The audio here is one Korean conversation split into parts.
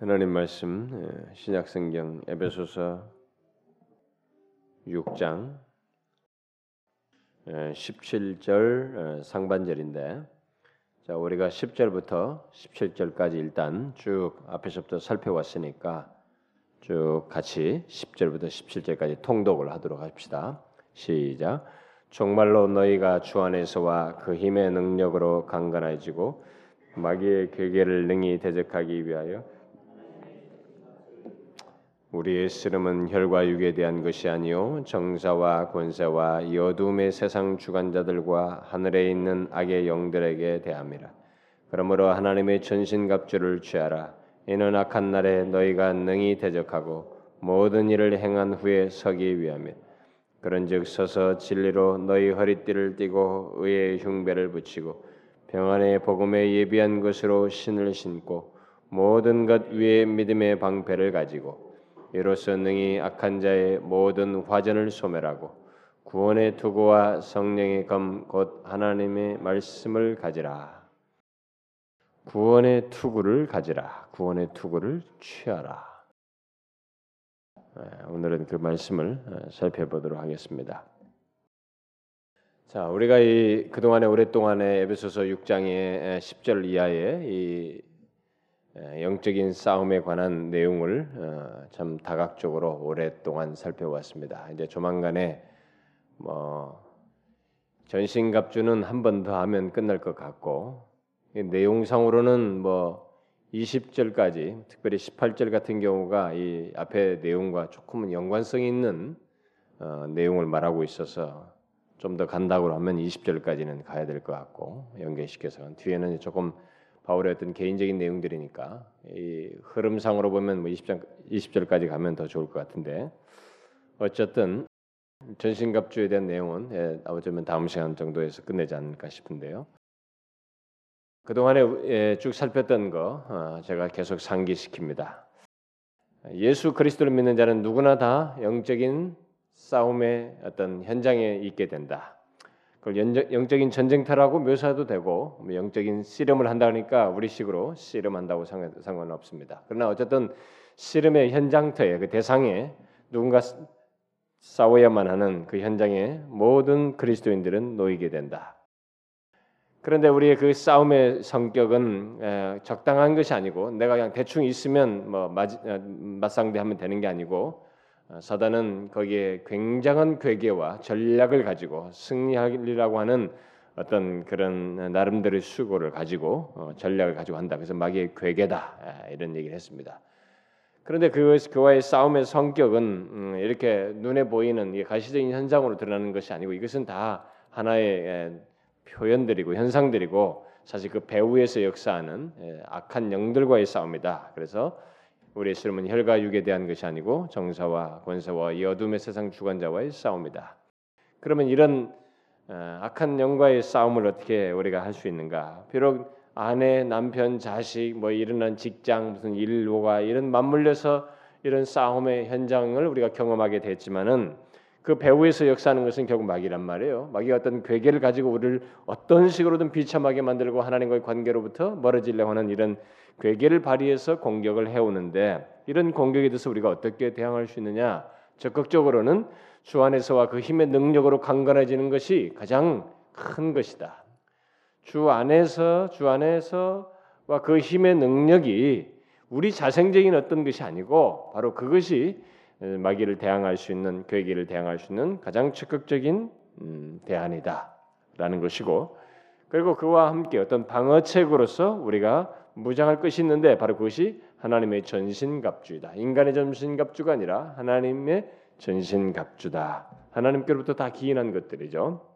하나님 말씀 예, 신약성경 에베소서 6장 17절 예, 상반절인데 자 우리가 10절부터 17절까지 일단 쭉 앞에서부터 살펴왔으니까 쭉 같이 10절부터 17절까지 통독을 하도록 합시다. 시작. 정말로 너희가 주 안에서와 그 힘의 능력으로 강건해지고 마귀의 괴계를 능히 대적하기 위하여 우리의 쓰름은 혈과 육에 대한 것이 아니요 정사와 권세와 이 어둠의 세상 주관자들과 하늘에 있는 악의 영들에게 대함이라. 그러므로 하나님의 전신갑주를 취하라. 이는 악한 날에 너희가 능히 대적하고 모든 일을 행한 후에 서기 위함이라. 그런즉 서서 진리로 너희 허리띠를 띠고 의의 흉배를 붙이고 평안의 복음에 예비한 것으로 신을 신고 모든 것 위에 믿음의 방패를 가지고 이로써 능히 악한 자의 모든 화전을 소멸하고 구원의 투구와 성령의 검 곧 하나님의 말씀을 가지라. 구원의 투구를 가지라. 구원의 투구를 취하라. 네, 오늘은 그 말씀을 어, 살펴보도록 하겠습니다. 자, 우리가 이 그동안에 오랫동안에 에베소서 6장의 10절 이하의 이 영적인 싸움에 관한 내용을 어, 참 다각적으로 오랫동안 살펴왔습니다. 이제 조만간에 뭐 전신갑주는 한 번 더 하면 끝날 것 같고 내용상으로는 뭐 20절까지 특별히 18절 같은 경우가 이 앞에 내용과 조금은 연관성 있는 어, 내용을 말하고 있어서 좀 더 간다고 하면 20절까지는 가야 될 것 같고 연계시켜서 뒤에는 조금 바울의 어떤 개인적인 내용들이니까 이 흐름상으로 보면 뭐 20장 20절까지 가면 더 좋을 것 같은데 어쨌든 전신갑주에 대한 내용은 예, 어쩌면 다음 시간 정도에서 끝내지 않을까 싶은데요. 그 동안에 예, 쭉 살폈던 거 어, 제가 계속 상기시킵니다. 예수 그리스도를 믿는 자는 누구나 다 영적인 싸움의 어떤 현장에 있게 된다. 그걸 영적인 전쟁터라고 묘사해도 되고 뭐 영적인 씨름을 한다니까 우리식으로 씨름한다고 상관 없습니다. 그러나 어쨌든 씨름의 현장터에 그 대상에 누군가 싸워야만 하는 그 현장에 모든 그리스도인들은 놓이게 된다. 그런데 우리의 그 싸움의 성격은 적당한 것이 아니고 내가 그냥 대충 있으면 뭐 맞상대하면 되는 게 아니고 어, 사단은 거기에 굉장한 괴계와 전략을 가지고 승리하리라고 하는 어떤 그런 나름대로의 수고를 가지고 어, 전략을 가지고 한다. 그래서 마귀의 괴계다 이런 얘기를 했습니다. 그런데 그 그와의 싸움의 성격은 음, 이렇게 눈에 보이는 가시적인 현상으로 드러나는 것이 아니고 이것은 다 하나의 표현들이고 현상들이고 사실 그 배후에서 역사하는 악한 영들과의 싸움이다. 그래서 우리의 씨름은 혈과 육에 대한 것이 아니고 정사와 권세와 이 어둠의 세상 주관자와의 싸움이다. 그러면 이런 어, 악한 영과의 싸움을 어떻게 우리가 할 수 있는가? 비록 아내, 남편, 자식, 뭐 일어난 직장, 무슨 일로가 이런 맞물려서 이런 싸움의 현장을 우리가 경험하게 됐지만은 그 배후에서 역사하는 것은 결국 마귀란 말이에요. 마귀가 어떤 괴계를 가지고 우리를 어떤 식으로든 비참하게 만들고 하나님과의 관계로부터 멀어지려고 하는 이런 괴계를 발휘해서 공격을 해오는데 이런 공격에 대해서 우리가 어떻게 대항할 수 있느냐? 적극적으로는 주 안에서와 그 힘의 능력으로 강건해지는 것이 가장 큰 것이다. 주 안에서 주 안에서와 그 힘의 능력이 우리 자생적인 어떤 것이 아니고 바로 그것이 마귀를 대항할 수 있는 괴계를 대항할 수 있는 가장 적극적인 음, 대안이다라는 것이고 그리고 그와 함께 어떤 방어책으로서 우리가 무장할 것이 있는데 바로 그것이 하나님의 전신갑주이다. 인간의 전신갑주가 아니라 하나님의 전신갑주다. 하나님께로부터 다 기인한 것들이죠.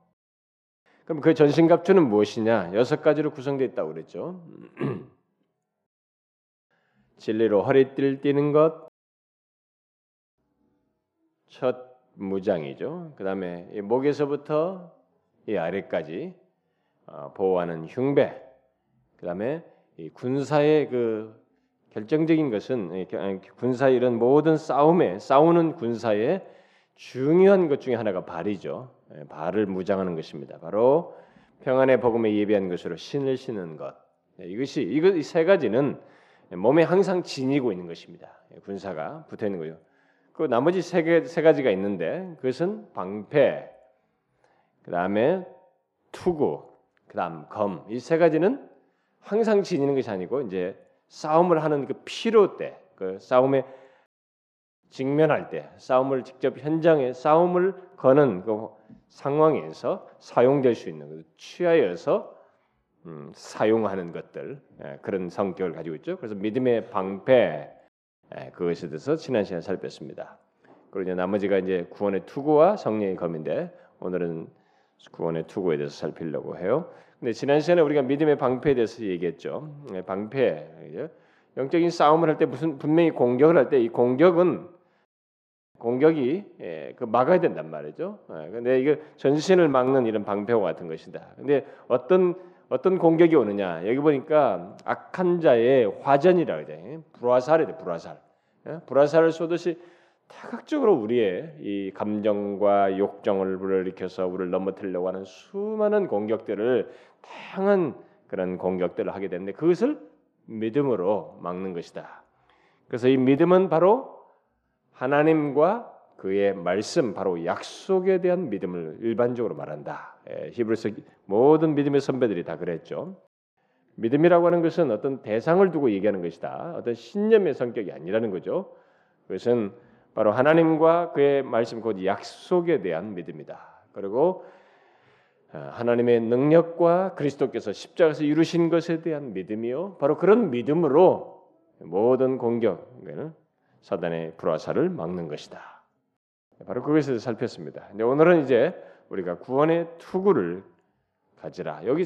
그럼 그 전신갑주는 무엇이냐? 여섯 가지로 구성되어 있다고 그랬죠. 진리로 허리띠를 띠는 것, 첫 무장이죠. 그 다음에 목에서부터 이 아래까지 어, 보호하는 흉배, 그 다음에 군사의 그 결정적인 것은 군사 이런 모든 싸움에 싸우는 군사의 중요한 것 중에 하나가 발이죠. 예, 발을 무장하는 것입니다. 바로 평안의 복음에 예비한 것으로 신을 신는 것. 예, 이것이 이것 세 가지는 몸에 항상 지니고 있는 것입니다. 군사가 붙어 있는 거죠. 그 나머지 세, 개, 세 가지가 있는데 그것은 방패, 그 다음에 투구, 그 다음 검. 이 세 가지는 항상 지니는 것이 아니고 이제 싸움을 하는 그 필요 때, 그 싸움에 직면할 때, 싸움을 직접 현장에 싸움을 거는 그 상황에서 사용될 수 있는 것, 취하여서 음, 사용하는 것들 예, 그런 성격을 가지고 있죠. 그래서 믿음의 방패 예, 그것에 대해서 지난 시간에 살폈습니다. 그리고 이제 나머지가 이제 구원의 투구와 성령의 검인데 오늘은 구원의 투구에 대해서 살피려고 해요. 근데 지난 시간에 우리가 믿음의 방패에 대해서 얘기했죠. 예, 방패 영적인 싸움을 할 때 무슨 분명히 공격을 할 때 이 공격은 공격이 예, 그 막아야 된단 말이죠. 예, 근데 이게 전신을 막는 이런 방패와 같은 것이다. 근데 어떤 어떤 공격이 오느냐 여기 보니까 악한 자의 화전이라 그래 불화살이 돼 불화살 예? 불화살을 쏘듯이 다각적으로 우리의 이 감정과 욕정을 불러일으켜서 우리를 넘어뜨리려고 하는 수많은 공격들을 다양한 그런 공격들을 하게 되는데 그것을 믿음으로 막는 것이다. 그래서 이 믿음은 바로 하나님과 그의 말씀 바로 약속에 대한 믿음을 일반적으로 말한다. 예, 히브리서 모든 믿음의 선배들이 다 그랬죠. 믿음이라고 하는 것은 어떤 대상을 두고 얘기하는 것이다. 어떤 신념의 성격이 아니라는 거죠. 그것은 바로 하나님과 그의 말씀 곧 약속에 대한 믿음이다. 그리고 어, 하나님의 능력과 그리스도께서 십자가에서 이루신 것에 대한 믿음이요. 바로 그런 믿음으로 모든 공격, 사단의 불화살을 막는 것이다. 바로 그것을 살폈습니다. 근데 오늘은 이제 우리가 구원의 투구를 가지라. 여기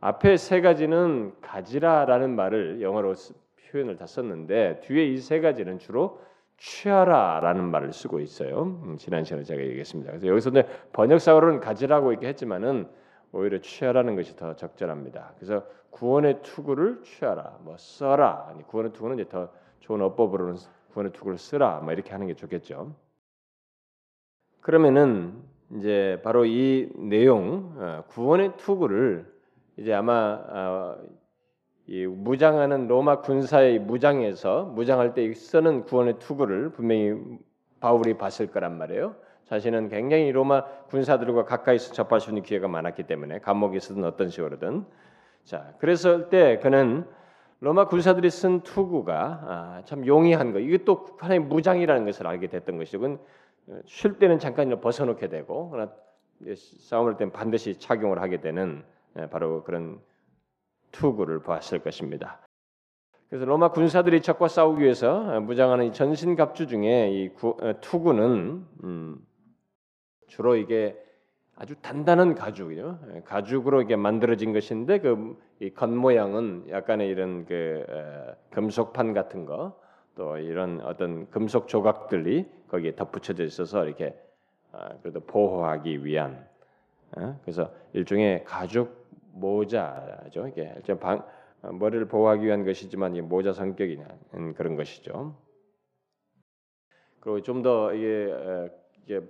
앞에 세 가지는 가지라라는 말을 영어로 표현을 다 썼는데 뒤에 이 세 가지는 주로 취하라라는 말을 쓰고 있어요. 음, 지난 시간에 제가 얘기했습니다. 그래서 여기서 번역사로는 가지라고 이렇게 했지만은 오히려 취하라는 것이 더 적절합니다. 그래서 구원의 투구를 취하라, 뭐 써라. 아니 구원의 투구는 이제 더 좋은 어법으로는 구원의 투구를 쓰라, 뭐 이렇게 하는 게 좋겠죠. 그러면은 이제 바로 이 내용 어, 구원의 투구를 이제 아마 어, 이 무장하는 로마 군사의 무장에서 무장할 때 쓰는 구원의 투구를 분명히 바울이 봤을 거란 말이에요. 자신은 굉장히 로마 군사들과 가까이서 접할 수 있는 기회가 많았기 때문에 감옥에서든 어떤 식으로든. 자 그랬을 때 그는 로마 군사들이 쓴 투구가 아, 참 용이한 거. 이것도 하나의 무장이라는 것을 알게 됐던 것이고 쉴 때는 잠깐 벗어놓게 되고 그러나 싸움을 때는 반드시 착용을 하게 되는 예, 바로 그런 투구를 보았을 것입니다. 그래서 로마 군사들이 적과 싸우기 위해서 무장하는 전신 갑주 중에 이 구, 어, 투구는 음, 주로 이게 아주 단단한 가죽이요. 예, 가죽으로 이게 만들어진 것인데 그이겉 모양은 약간의 이런 그 에, 금속판 같은 거, 또 이런 어떤 금속 조각들이 거기에 덧붙여져 있어서 이렇게 아, 그래도 보호하기 위한 어? 그래서 일종의 가죽 모자죠. 이게 방, 어, 머리를 보호하기 위한 것이지만 이 모자 성격이 그런 것이죠. 그리고 좀 더 이게 이게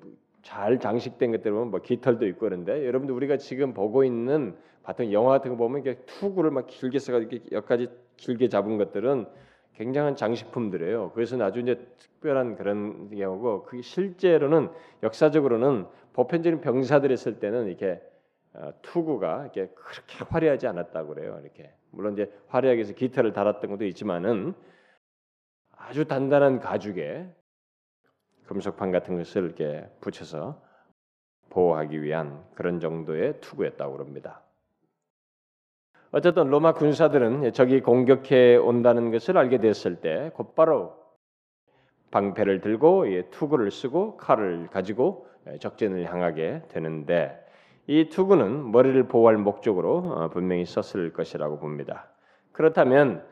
잘 장식된 것들 보면 뭐 깃털도 있고 그런데 여러분들 우리가 지금 보고 있는 같은 영화 같은 거 보면 이게 투구를 막 길게 써가지고 여기까지 길게 잡은 것들은 굉장한 장식품들이에요. 그래서 아주 이제 특별한 그런 경우고 그게 실제로는 역사적으로는 보편적인 병사들이 쓸 때는 이렇게 어, 투구가 이렇게 그렇게 화려하지 않았다고 그래요. 이렇게 물론 이제 화려하게 해서 기타를 달았던 것도 있지만은 아주 단단한 가죽에 금속판 같은 것을 이렇게 붙여서 보호하기 위한 그런 정도의 투구였다고 그럽니다. 어쨌든 로마 군사들은 적이 공격해 온다는 것을 알게 됐을 때 곧바로 방패를 들고 투구를 쓰고 칼을 가지고 적진을 향하게 되는데 이 투구는 머리를 보호할 목적으로 어, 분명히 썼을 것이라고 봅니다. 그렇다면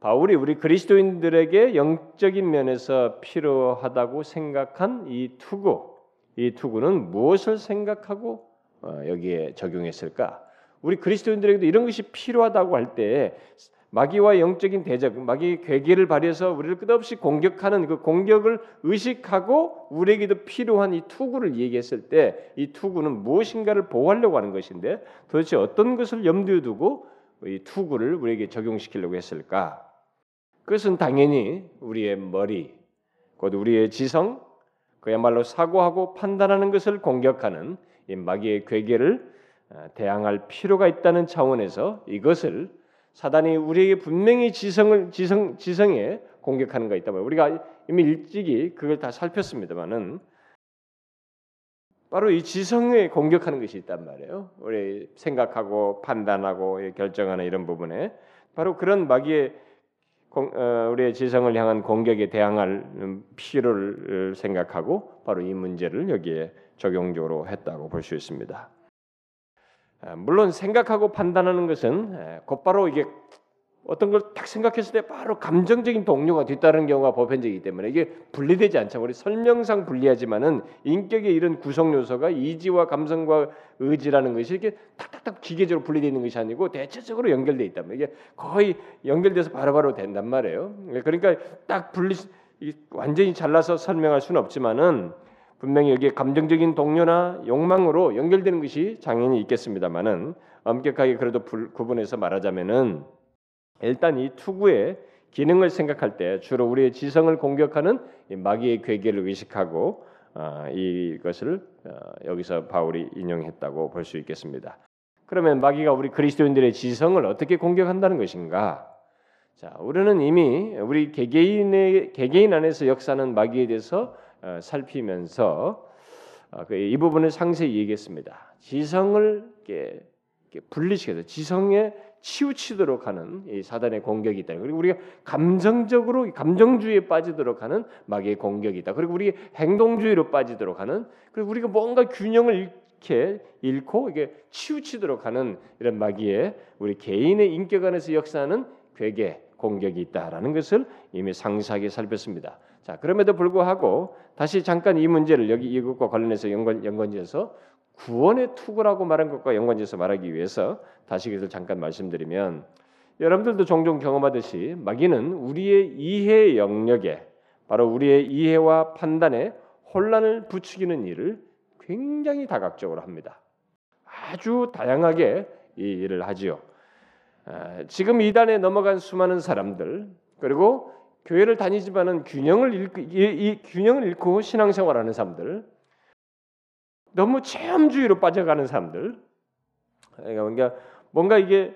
바울이 우리 그리스도인들에게 영적인 면에서 필요하다고 생각한 이 투구, 이 투구는 무엇을 생각하고 어, 여기에 적용했을까? 우리 그리스도인들에게도 이런 것이 필요하다고 할 때 마귀와 영적인 대적, 마귀 괴계를 발휘해서 우리를 끝없이 공격하는 그 공격을 의식하고 우리에게도 필요한 이 투구를 얘기했을 때 이 투구는 무엇인가를 보호하려고 하는 것인데 도대체 어떤 것을 염두에 두고 이 투구를 우리에게 적용시키려고 했을까? 그것은 당연히 우리의 머리, 곧 우리의 지성, 그야말로 사고하고 판단하는 것을 공격하는 이 마귀의 괴계를 어, 대항할 필요가 있다는 차원에서 이것을 사단이 우리에게 분명히 지성을 지성 지성에 공격하는 거 있다 말 우리가 이미 일찍이 그걸 다 살폈습니다만은 바로 이 지성에 공격하는 것이 있단 말이에요. 우리 생각하고 판단하고 결정하는 이런 부분에 바로 그런 마귀의 어, 우리의 지성을 향한 공격에 대항할 필요를 생각하고 바로 이 문제를 여기에 적용적으로 했다고 볼 수 있습니다. 아, 물론 생각하고 판단하는 것은 곧바로 이게 어떤 걸 딱 생각했을 때 바로 감정적인 동료가 뒤따르는 경우가 보편적이기 때문에 이게 분리되지 않죠. 우리 설명상 분리하지만은 인격의 이런 구성 요소가 이지와 감성과 의지라는 것이 이렇게 탁탁탁 기계적으로 분리되어 있는 것이 아니고 대체적으로 연결되어 있다. 이게 거의 연결돼서 바로 바로 된단 말이에요. 그러니까 딱 분리 완전히 잘라서 설명할 수는 없지만은 분명히 여기에 감정적인 동료나 욕망으로 연결되는 것이 당연히 있겠습니다만은 엄격하게 그래도 구분해서 말하자면은 일단 이 투구의 기능을 생각할 때 주로 우리의 지성을 공격하는 마귀의 괴계를 의식하고 어, 이것을 어, 여기서 바울이 인용했다고 볼 수 있겠습니다. 그러면 마귀가 우리 그리스도인들의 지성을 어떻게 공격한다는 것인가? 자, 우리는 이미 우리 개개인의 개개인 안에서 역사하는 마귀에 대해서 어, 살피면서 그이 부분을 상세히 얘기했습니다. 지성을 분리시켜서 지성의 치우치도록 하는 이 사단의 공격이 있다. 그리고 우리가 감정적으로 감정주의에 빠지도록 하는 마귀의 공격이 있다. 그리고 우리 행동주의로 빠지도록 하는 그리고 우리가 뭔가 균형을 잃게 잃고 이게 치우치도록 하는 이런 마귀의 우리 개인의 인격 안에서 역사하는 괴계 공격이 있다라는 것을 이미 상세하게 살폈습니다. 자, 그럼에도 불구하고 다시 잠깐 이 문제를 여기 이것과 관련해서 연관 연관지어서 구원의 투구라고 말한 것과 연관지어서 말하기 위해서 다시 그것을 잠깐 말씀드리면 여러분들도 종종 경험하듯이 마귀는 우리의 이해 영역에 바로 우리의 이해와 판단에 혼란을 부추기는 일을 굉장히 다각적으로 합니다. 아주 다양하게 이 일을 하지요. 아, 지금 이단에 넘어간 수많은 사람들 그리고 교회를 다니지만은 균형을 잃고 이, 이 균형을 잃고 신앙생활하는 사람들 너무 체험주의로 빠져가는 사람들. 그러니까 뭔가 이게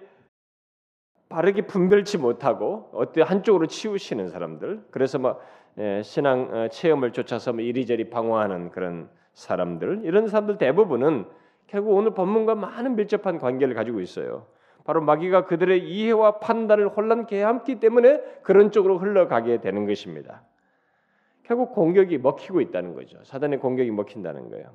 바르게 분별치 못하고 어때 한쪽으로 치우시는 사람들. 그래서 막 예, 신앙 어, 체험을 쫓아서 뭐 이리저리 방황하는 그런 사람들. 이런 사람들 대부분은 결국 오늘 본문과 많은 밀접한 관계를 가지고 있어요. 바로 마귀가 그들의 이해와 판단을 혼란케 함기 때문에 그런 쪽으로 흘러가게 되는 것입니다. 결국 공격이 먹히고 있다는 거죠. 사단의 공격이 먹힌다는 거예요.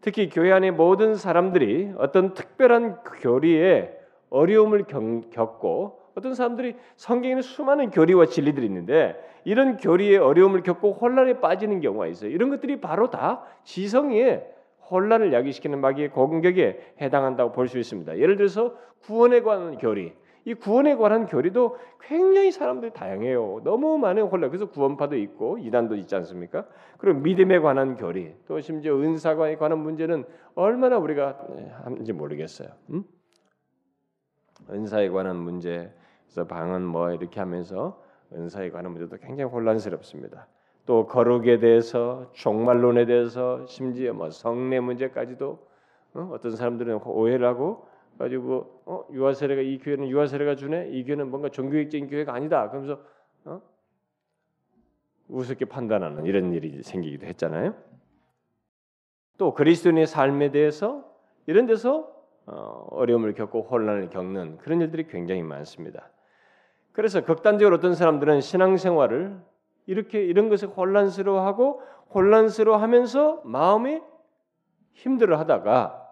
특히 교회 안의 모든 사람들이 어떤 특별한 교리에 어려움을 겪고 어떤 사람들이 성경에는 수많은 교리와 진리들이 있는데 이런 교리에 어려움을 겪고 혼란에 빠지는 경우가 있어요. 이런 것들이 바로 다 지성에 혼란을 야기시키는 마귀의 공격에 해당한다고 볼 수 있습니다. 예를 들어서 구원에 관한 교리, 이 구원에 관한 교리도 굉장히 사람들이 다양해요. 너무 많은 혼란. 그래서 구원파도 있고 이단도 있지 않습니까? 그리고 믿음에 관한 교리, 또 심지어 은사관에 관한 문제는 얼마나 우리가 하는지 모르겠어요. 음? 은사에 관한 문제, 그래서 방은 뭐 이렇게 하면서 은사에 관한 문제도 굉장히 혼란스럽습니다. 또 거룩에 대해서 종말론에 대해서 심지어 뭐 성례 문제까지도 어? 떤 사람들은 오해를 하고 가지고 어 유아 세례가 이 교회는 유아 세례가 주네 이 교회는 뭔가 종교적인 교회가 아니다 그러면서 어? 우습게 판단하는 이런 일이 생기기도 했잖아요. 또 그리스도인의 삶에 대해서 이런 데서 어, 어려움을 겪고 혼란을 겪는 그런 일들이 굉장히 많습니다. 그래서 극단적으로 어떤 사람들은 신앙생활을 이렇게 이런 것을 혼란스러워하고 혼란스러워하면서 마음이 힘들어하다가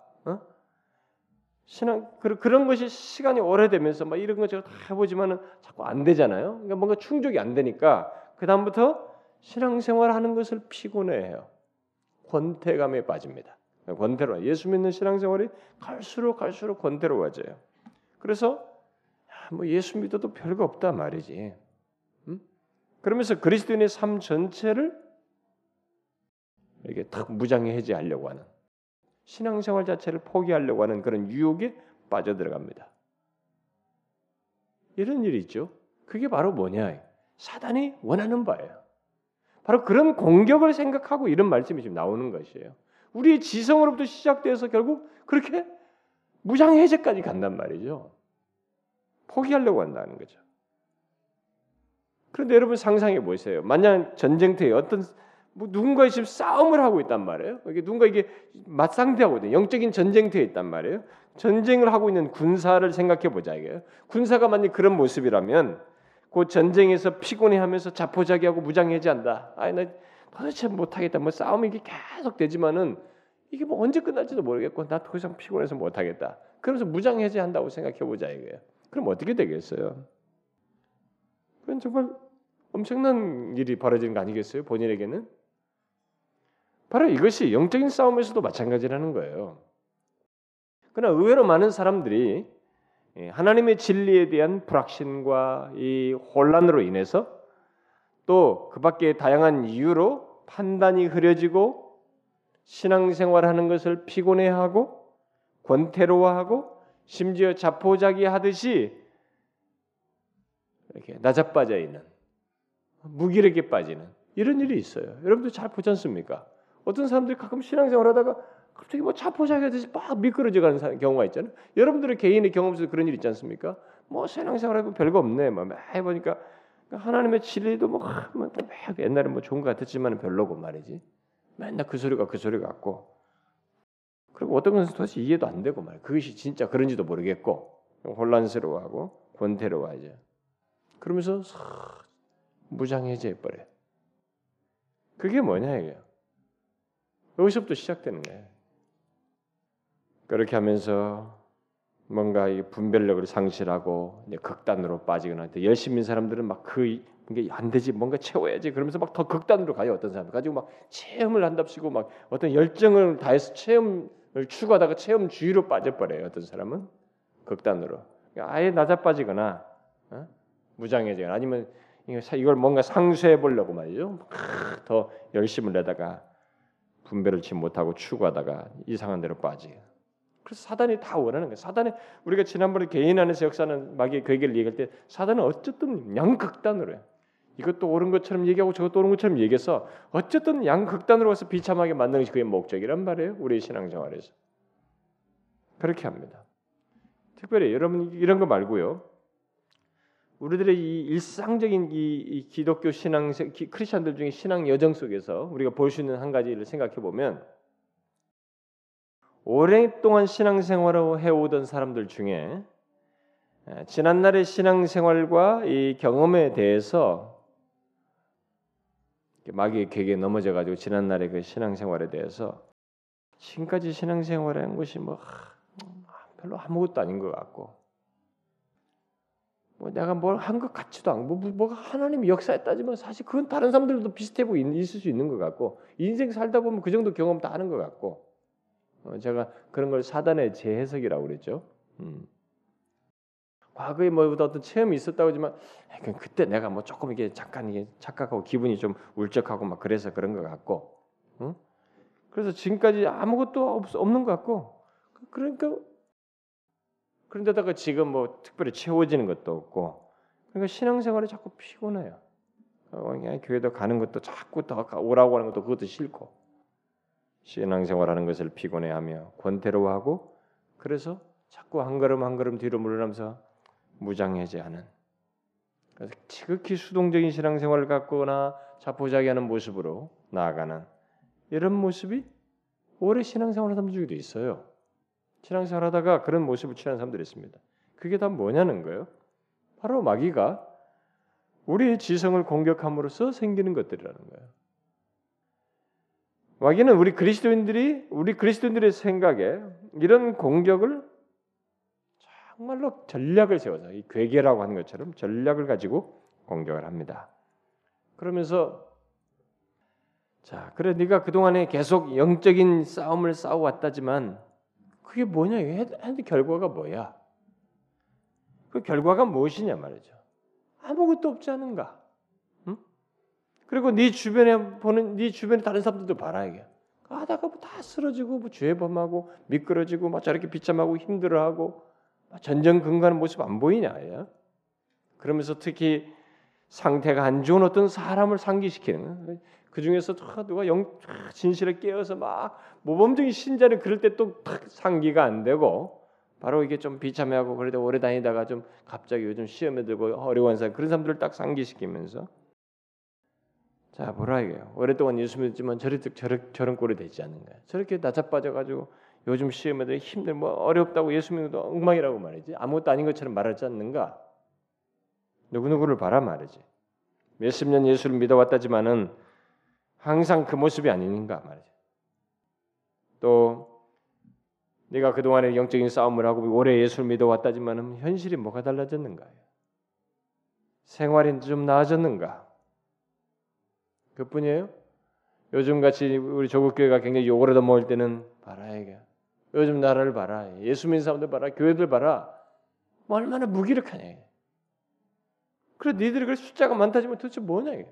신앙 그런 것이 시간이 오래되면서 막 이런 거 제가 다 해보지만은 자꾸 안 되잖아요. 그러니까 뭔가 충족이 안 되니까 그 다음부터 신앙생활하는 것을 피곤해해요. 권태감에 빠집니다. 권태로 예수 믿는 신앙생활이 갈수록 갈수록 권태로워져요. 그래서 뭐 예수 믿어도 별거 없다 말이지. 음? 그러면서 그리스도인의 삶 전체를 이렇게 딱 무장해 해제하려고 하는 신앙생활 자체를 포기하려고 하는 그런 유혹에 빠져들어갑니다. 이런 일이 있죠. 그게 바로 뭐냐? 사단이 원하는 바예요. 바로 그런 공격을 생각하고 이런 말씀이 지금 나오는 것이에요. 우리의 지성으로부터 시작돼서 결국 그렇게 무장해제까지 간단 말이죠. 포기하려고 한다는 거죠. 그런데 여러분 상상해 보세요. 만약 전쟁터에 어떤 뭐 누군가 지금 싸움을 하고 있단 말이에요. 이게 누군가 이게 맞상대하고 있는 영적인 전쟁터에 있단 말이에요. 전쟁을 하고 있는 군사를 생각해 보자 이게 군사가 만약 그런 모습이라면 그 전쟁에서 피곤해하면서 자포자기하고 무장해제한다. 아니 나 도대체 못하겠다. 뭐 싸움이 이게 계속 되지만은 이게 뭐 언제 끝날지도 모르겠고 나 더 이상 피곤해서 못하겠다. 그러면서 무장해제한다고 생각해 보자 이거예요. 그럼 어떻게 되겠어요? 그건 정말 엄청난 일이 벌어지는 거 아니겠어요? 본인에게는 바로 이것이 영적인 싸움에서도 마찬가지라는 거예요. 그러나 의외로 많은 사람들이 예, 하나님의 진리에 대한 불확신과 이 혼란으로 인해서 또 그 밖에 다양한 이유로 판단이 흐려지고 신앙생활 하는 것을 피곤해하고 권태로워하고 심지어 자포자기 하듯이 이렇게 낮아빠져 있는 무기력에 빠지는 이런 일이 있어요. 여러분들 잘 보지 않습니까? 어떤 사람들이 가끔 신앙생활 하다가 갑자기 뭐 자포자기 하듯이 막 미끄러져 가는 경우가 있잖아요. 여러분들의 개인의 경험 속에 그런 일 있지 않습니까? 뭐 신앙생활하고 별거 없네. 뭐 해보니까 하나님의 진리도 뭐, 뭐 옛날에 뭐 좋은 것 같았지만 별로고 말이지. 맨날 그 소리가 그 소리 같고. 그리고 어떤 것은 도대체 이해도 안 되고 말. 그것이 진짜 그런지도 모르겠고 혼란스러워하고 권태로워하죠. 그러면서 무장해제해 버려. 그게 뭐냐 이게. 여기서부터 시작되는 거예요. 그렇게 하면서 뭔가 이 분별력을 상실하고 극단으로 빠지거나 열심인 사람들은 막 그 이게 안 되지 뭔가 채워야지 그러면서 막 더 극단으로 가요 어떤 사람 가지고 막 체험을 한답시고 막 어떤 열정을 다해서 체험을 추구하다가 체험 주의로 빠져버려요 어떤 사람은 극단으로 아예 낮아 빠지거나 어? 무장해지거나 아니면 이걸 뭔가 상쇄해 보려고 말이죠 더 열심을 내다가 분별을 치 못하고 추구하다가 이상한 데로 빠지요. 그래서 사단이 다 원하는 거예요. 사단이 우리가 지난번에 개인 안에서 역사는 마귀의 그 얘기를 얘기할 때 사단은 어쨌든 양극단으로 해요. 이것도 옳은 것처럼 얘기하고 저것도 옳은 것처럼 얘기해서 어쨌든 양극단으로 가서 비참하게 만드는 것이 그게 목적이란 말이에요. 우리 신앙생활에서 그렇게 합니다. 특별히 여러분 이런 거 말고요. 우리들의 이 일상적인 이, 이 기독교 신앙 크리스천들 중에 신앙 여정 속에서 우리가 볼 수 있는 한 가지를 생각해 보면 오랫동안 신앙생활을 해오던 사람들 중에 지난날의 신앙생활과 이 경험에 대해서 마귀의 객에 넘어져 가지고 지난날의 그 신앙생활에 대해서 지금까지 신앙생활한 것이 뭐 별로 아무것도 아닌 것 같고 뭐 내가 뭘 한 것 같지도 않고 뭐, 뭐, 뭐가 하나님이 역사에 따지면 사실 그건 다른 사람들도 비슷해 보고 있을 수 있는 것 같고 인생 살다 보면 그 정도 경험 다 하는 것 같고 어, 제가 그런 걸 사단의 재해석이라고 그랬죠. 음. 과거에 뭐 어떤 체험이 있었다고 하지만 그때 내가 뭐 조금 이게 잠깐 이게 착각하고 기분이 좀 울적하고 막 그래서 그런 것 같고, 응? 그래서 지금까지 아무것도 없, 없는 것 같고, 그러니까 그런데다가 지금 뭐 특별히 채워지는 것도 없고, 그러니까 신앙생활이 자꾸 피곤해요. 어, 그냥 교회도 가는 것도 자꾸 더 오라고 하는 것도 그것도 싫고, 신앙생활하는 것을 피곤해하며 권태로워하고, 그래서 자꾸 한 걸음 한 걸음 뒤로 물러나면서 무장해제하는. 그래서 지극히 수동적인 신앙생활을 갖거나 자포자기하는 모습으로 나아가는 이런 모습이 오래 신앙생활하는 사람들 중에도 있어요. 신앙생활 하다가 그런 모습을 취하는 사람들이 있습니다. 그게 다 뭐냐는 거예요. 바로 마귀가 우리의 지성을 공격함으로써 생기는 것들이라는 거예요. 마귀는 우리 그리스도인들이 우리 그리스도인들의 생각에 이런 공격을 정말로 전략을 세워서 이 괴계라고 하는 것처럼 전략을 가지고 공격을 합니다. 그러면서 자, 그래 네가 그동안에 계속 영적인 싸움을 싸워 왔다지만 그게 뭐냐? 했는데 결과가 뭐야? 그 결과가 무엇이냐 말이죠. 아무것도 없지 않은가? 응? 그리고 네 주변에 보는 네 주변에 다른 사람들도 봐라 이게. 하다가 뭐 다 쓰러지고 뭐 죄범하고 미끄러지고 막 저렇게 비참하고 힘들어하고 전전 근거하는 모습 안 보이냐? 야? 그러면서 특히 상태가 안 좋은 어떤 사람을 상기시키는 그 중에서 누가 영 진실을 깨어서 막 모범적인 신자는 그럴 때또 상기가 안 되고 바로 이게 좀 비참해하고 그래도 오래 다니다가 좀 갑자기 요즘 시험에 들고 어려운 사람 그런 사람들을 딱 상기시키면서 자 뭐라 이게요? 오랫동안 예수 믿지만 저리 저런 저런 꼴이 되지 않는가? 저렇게 낮아빠져 가지고 요즘 시험에 들 힘들 뭐 어렵다고 예수 믿는 것도 엉망이라고 말이지. 아무것도 아닌 것처럼 말하지 않는가? 누구 누구를 봐라 말이지. 몇십 년 예수를 믿어왔다지만은 항상 그 모습이 아닌가 말이지 또 네가 그동안에 영적인 싸움을 하고 오래 예수를 믿어왔다지만 현실이 뭐가 달라졌는가? 생활이 좀 나아졌는가? 그뿐이에요? 요즘 같이 우리 조국 교회가 굉장히 욕을 얻어 먹을 때는 봐라 이게. 요즘 나라를 봐라. 예수 믿는 사람들 봐라. 교회들 봐라. 뭐 얼마나 무기력하냐 그래 니들이 그 숫자가 많다지만 도대체 뭐냐 이게.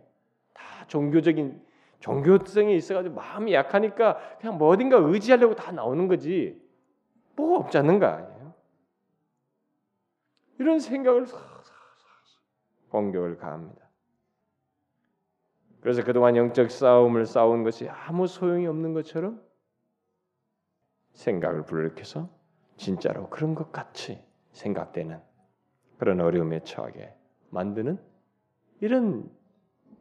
다 종교적인 종교성이 있어가지고 마음이 약하니까 그냥 뭐 어딘가 의지하려고 다 나오는 거지 뭐가 없지 않는가 아니에요? 이런 생각을 공격을 가합니다. 그래서 그동안 영적 싸움을 싸운 것이 아무 소용이 없는 것처럼 생각을 불러일으켜서 진짜로 그런 것 같이 생각되는 그런 어려움에 처하게 만드는 이런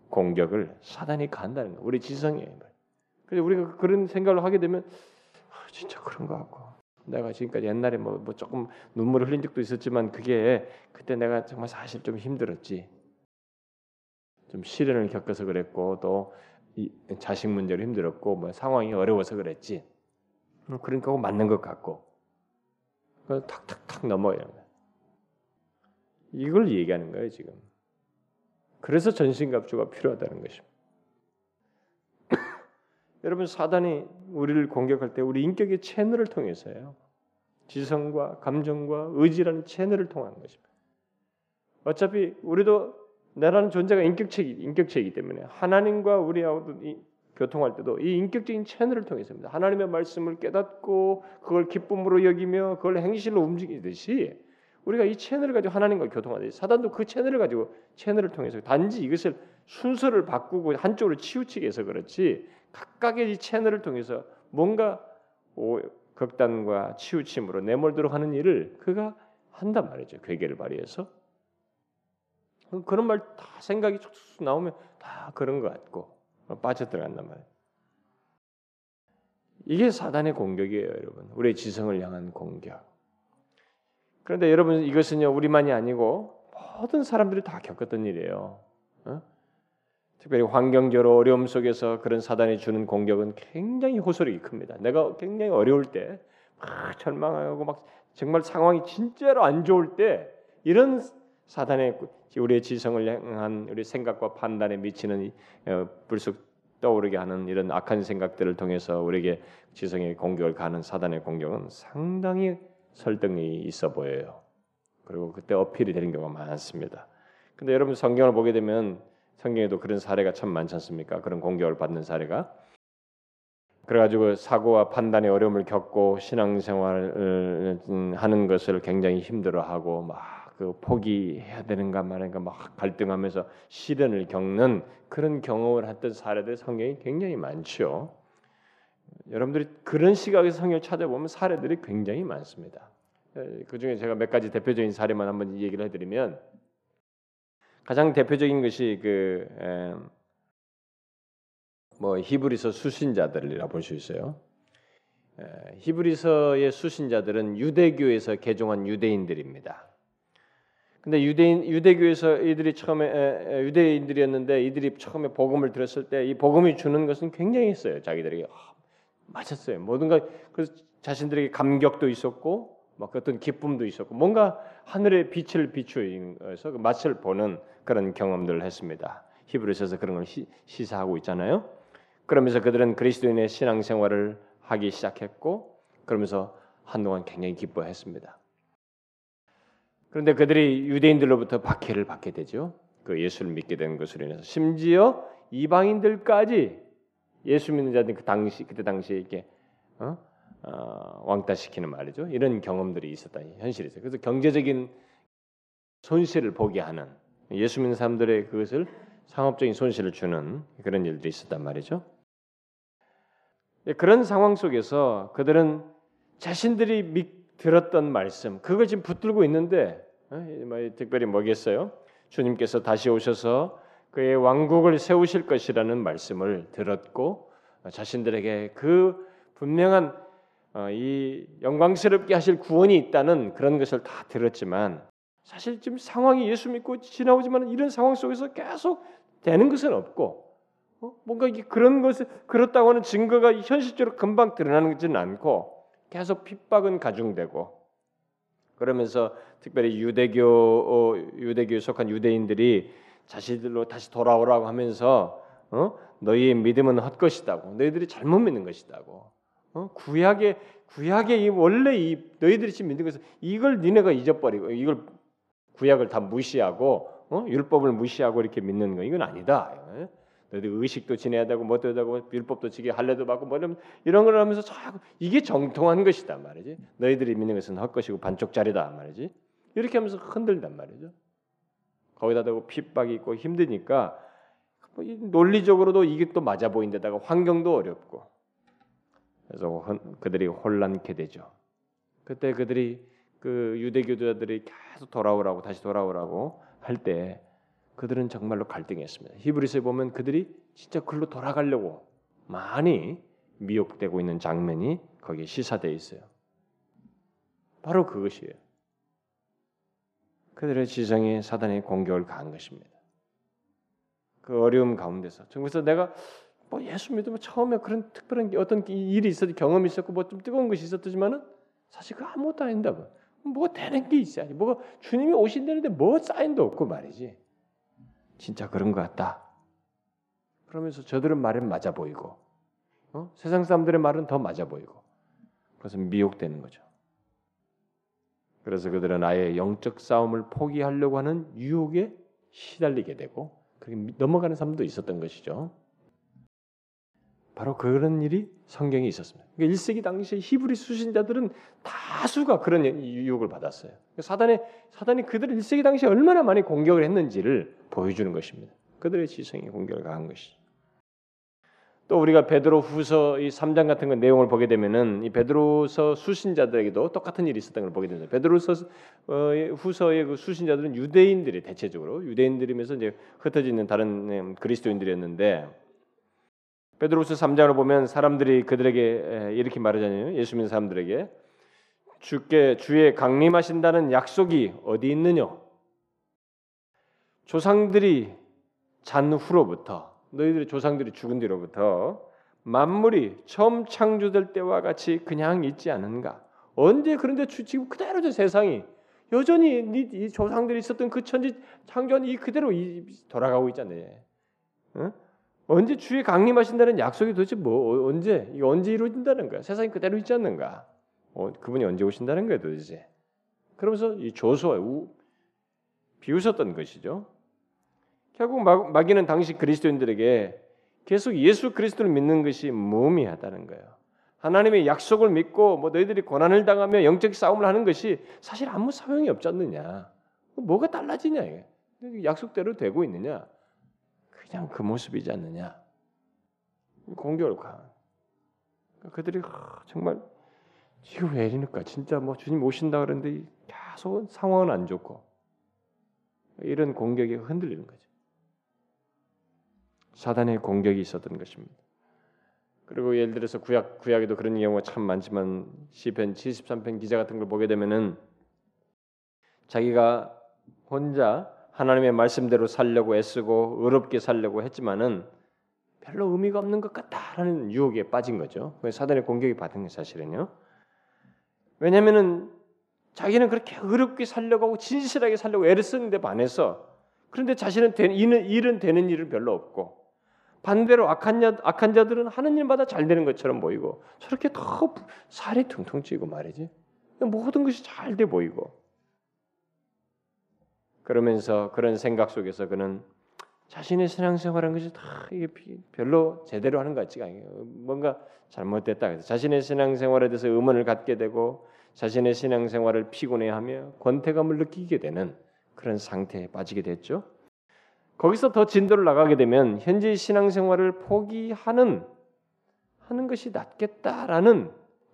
공격을 사단이 간다는 거. 우리 지성에. 그래서 우리가 그런 생각을 하게 되면 아, 진짜 그런 거 같고 내가 지금까지 옛날에 뭐, 뭐 조금 눈물을 흘린 적도 있었지만 그게 그때 내가 정말 사실 좀 힘들었지. 좀 시련을 겪어서 그랬고 또 자식 문제로 힘들었고 뭐 상황이 어려워서 그랬지. 뭐 그러니까 맞는 것 같고 탁탁탁 넘어요. 이걸 얘기하는 거예요 지금. 그래서 전신갑주가 필요하다는 것입니다. 여러분 사단이 우리를 공격할 때 우리 인격의 채널을 통해서요. 지성과 감정과 의지라는 채널을 통한 것입니다. 어차피 우리도 나라는 존재가 인격체이 인격체이기 때문에 하나님과 우리하고도 교통할 때도 이 인격적인 채널을 통해서입니다. 하나님의 말씀을 깨닫고 그걸 기쁨으로 여기며 그걸 행실로 움직이듯이 우리가 이 채널을 가지고 하나님과 교통하듯이 사단도 그 채널을 가지고 채널을 통해서 단지 이것을 순서를 바꾸고 한쪽으로 치우치게 해서 그렇지 각각의 이 채널을 통해서 뭔가 극단과 치우침으로 내몰도록 하는 일을 그가 한단 말이죠. 괴계를 발휘해서 그런 말 다 생각이 쭉 나오면 다 그런 것 같고 빠져들어간단 말이에요. 이게 사단의 공격이에요, 여러분. 우리의 지성을 향한 공격. 그런데 여러분 이것은요 우리만이 아니고 모든 사람들이 다 겪었던 일이에요. 어? 특별히 환경적으로 어려움 속에서 그런 사단이 주는 공격은 굉장히 호소력이 큽니다. 내가 굉장히 어려울 때, 막 절망하고 막 정말 상황이 진짜로 안 좋을 때 이런 사단의 우리의 지성을 향한 우리 생각과 판단에 미치는 어, 불쑥 떠오르게 하는 이런 악한 생각들을 통해서 우리에게 지성의 공격을 가는 사단의 공격은 상당히 설득력이 있어 보여요. 그리고 그때 어필이 되는 경우가 많습니다. 근데 여러분 성경을 보게 되면 성경에도 그런 사례가 참 많지 않습니까? 그런 공격을 받는 사례가. 그래가지고 사고와 판단의 어려움을 겪고 신앙생활을 하는 것을 굉장히 힘들어하고 막 그 포기해야 되는가 말인가 막 갈등하면서 시련을 겪는 그런 경험을 했던 사례들 성경이 굉장히 많죠. 여러분들이 그런 시각에서 성경을 찾아보면 사례들이 굉장히 많습니다. 그 중에 제가 몇 가지 대표적인 사례만 한번 얘기를 해드리면 가장 대표적인 것이 그 뭐 히브리서 수신자들이라 볼 수 있어요. 에, 히브리서의 수신자들은 유대교에서 개종한 유대인들입니다. 근데 유대인 유대교에서 이들이 처음에 유대인들이었는데 이들이 처음에 복음을 들었을 때 이 복음이 주는 것은 굉장히 했어요. 자기들에게 아, 맞았어요. 모든가 그래서 자신들에게 감격도 있었고 막 어떤 기쁨도 있었고 뭔가 하늘의 빛을 비추어서 그 맛을 보는 그런 경험들을 했습니다. 히브리서에서 그런 걸 시, 시사하고 있잖아요. 그러면서 그들은 그리스도인의 신앙생활을 하기 시작했고 그러면서 한동안 굉장히 기뻐했습니다. 그런데 그들이 유대인들로부터 박해를 받게 되죠. 그 예수를 믿게 된 것으로 인해서 심지어 이방인들까지 예수 믿는 자들 그 당시 그때 당시에 이렇게 어? 어, 왕따시키는 말이죠. 이런 경험들이 있었다 있어요. 그래서 경제적인 손실을 보게 하는 예수 믿는 사람들의 그것을 상업적인 손실을 주는 그런 일들이 있었단 말이죠. 예, 그런 상황 속에서 그들은 자신들이 믿, 들었던 말씀 그걸 지금 붙들고 있는데 어, 뭐, 특별히 뭐겠어요? 주님께서 다시 오셔서 그의 왕국을 세우실 것이라는 말씀을 들었고 자신들에게 그 분명한 어, 이 영광스럽게 하실 구원이 있다는 그런 것을 다 들었지만 사실 지금 상황이 예수 믿고 지나오지만 이런 상황 속에서 계속 되는 것은 없고 어? 뭔가 그런 것을 그렇다고 하는 증거가 현실적으로 금방 드러나는 않고 계속 핍박은 가중되고 그러면서 특별히 유대교 어, 유대교에 속한 유대인들이 자신들로 다시 돌아오라고 하면서 어? 너희의 믿음은 헛것이다고 너희들이 잘못 믿는 것이다고 어? 구약의 구약의 이 원래 이 너희들이 지금 믿는 것은 이걸 니네가 잊어버리고 이걸 구약을 다 무시하고 어? 율법을 무시하고 이렇게 믿는 거 이건 아니다. 예? 너희들 의식도 지내야 되고 뭐도 되고 율법도 지게 할례도 받고 뭐 이런 이런 걸 하면서 자꾸 이게 정통한 것이다 말이지. 너희들이 믿는 것은 헛것이고 반쪽짜리다 말이지. 이렇게 하면서 흔들단 말이죠. 거기다 대고 핍박이 있고 힘드니까 뭐 논리적으로도 이게 또 맞아 보인데다가 환경도 어렵고 그래서 그들이 혼란케 되죠. 그때 그들이 그 유대교도자들이 계속 돌아오라고 다시 돌아오라고 할 때 그들은 정말로 갈등했습니다. 히브리서에 보면 그들이 진짜 글로 돌아가려고 많이 미혹되고 있는 장면이 거기에 시사되어 있어요. 바로 그것이에요. 그들의 지성에 사단의 공격을 가한 것입니다. 그 어려움 가운데서. 그래서 내가 뭐 예수 믿으면 처음에 그런 특별한 어떤 일이 있었 경험이 있었고 뭐 좀 뜨거운 것이 있었지만은 사실 그 아무것도 아닌다고. 뭐 되는 게 있어야지. 뭐가 주님이 오신다는데 뭐 사인도 없고 말이지. 진짜 그런 것 같다. 그러면서 저들은 말은 맞아 보이고 어? 세상 사람들의 말은 더 맞아 보이고 그래서 미혹되는 거죠. 그래서 그들은 아예 영적 싸움을 포기하려고 하는 유혹에 시달리게 되고 그렇게 넘어가는 사람도 있었던 것이죠. 바로 그런 일이 성경에 있었습니다. 그러니까 1세기 당시에 히브리 수신자들은 다수가 그런 유혹을 받았어요. 그러니까 사단의 사단이 그들을 1세기 당시에 얼마나 많이 공격을 했는지를 보여주는 것입니다. 그들의 지성이 공격을 강한 것이. 또 우리가 베드로 후서 이 3장 같은 거 내용을 보게 되면은 이 베드로서 수신자들에게도 똑같은 일이 있었던 걸 보게 됩니다. 베드로서 어, 후서의 그 수신자들은 유대인들이 대체적으로 유대인들이면서 이제 흩어져 있는 다른 음, 그리스도인들이었는데 베드로서 3장을 보면 사람들이 그들에게 이렇게 말하잖아요. 예수 믿는 사람들에게 주께 주의 강림하신다는 약속이 어디 있느냐? 조상들이 잔 후로부터 너희들의 조상들이 죽은 뒤로부터 만물이 처음 창조될 때와 같이 그냥 있지 않은가? 언제 그런데 지금 그대로 저 세상이 여전히 이 조상들이 있었던 그 천지 창조이 그대로 돌아가고 있잖아요. 응? 언제 주의 강림하신다는 약속이 도대체 뭐 언제 이 언제 이루어진다는 거야? 세상이 그대로 있지 않는가? 어, 그분이 언제 오신다는 거야 도대체? 그러면서 이 조소에 비웃었던 것이죠. 결국 마귀는 당시 그리스도인들에게 계속 예수 그리스도를 믿는 것이 무의미하다는 거예요. 하나님의 약속을 믿고 뭐 너희들이 고난을 당하며 영적 싸움을 하는 것이 사실 아무 소용이 없지 않느냐? 뭐가 달라지냐? 약속대로 되고 있느냐? 그냥 그 모습이지 않느냐. 공격을 가. 그들이 정말 이거 왜 이러니까 진짜 뭐 주님 오신다 그러는데 계속 상황은 안 좋고 이런 공격에 흔들리는 거죠. 사단의 공격이 있었던 것입니다. 그리고 예를 들어서 구약 구약에도 그런 경우가 참 많지만 시편 73편 기자 같은 걸 보게 되면은 자기가 혼자 하나님의 말씀대로 살려고 애쓰고 의롭게 살려고 했지만은 별로 의미가 없는 것 같다라는 유혹에 빠진 거죠. 사단의 공격이 받은 게 사실은요. 왜냐하면은 자기는 그렇게 의롭게 살려고 하고 진실하게 살려고 애를 쓰는데 반해서 그런데 자신은 된, 일은, 일은 되는 일은 별로 없고 반대로 악한, 자, 악한 자들은 하는 일마다 잘 되는 것처럼 보이고 저렇게 더 살이 퉁퉁 찌고 말이지 모든 것이 잘 돼 보이고 그러면서 그런 생각 속에서 그는 자신의 신앙생활한 것이 다 이게 별로 제대로 하는 것 같지가 않아요. 뭔가 잘못됐다. 자신의 신앙생활에 대해서 의문을 갖게 되고 자신의 신앙생활을 피곤해하며 권태감을 느끼게 되는 그런 상태에 빠지게 됐죠. 거기서 더 진도를 나가게 되면 현재 신앙생활을 포기하는 하는 것이 낫겠다라는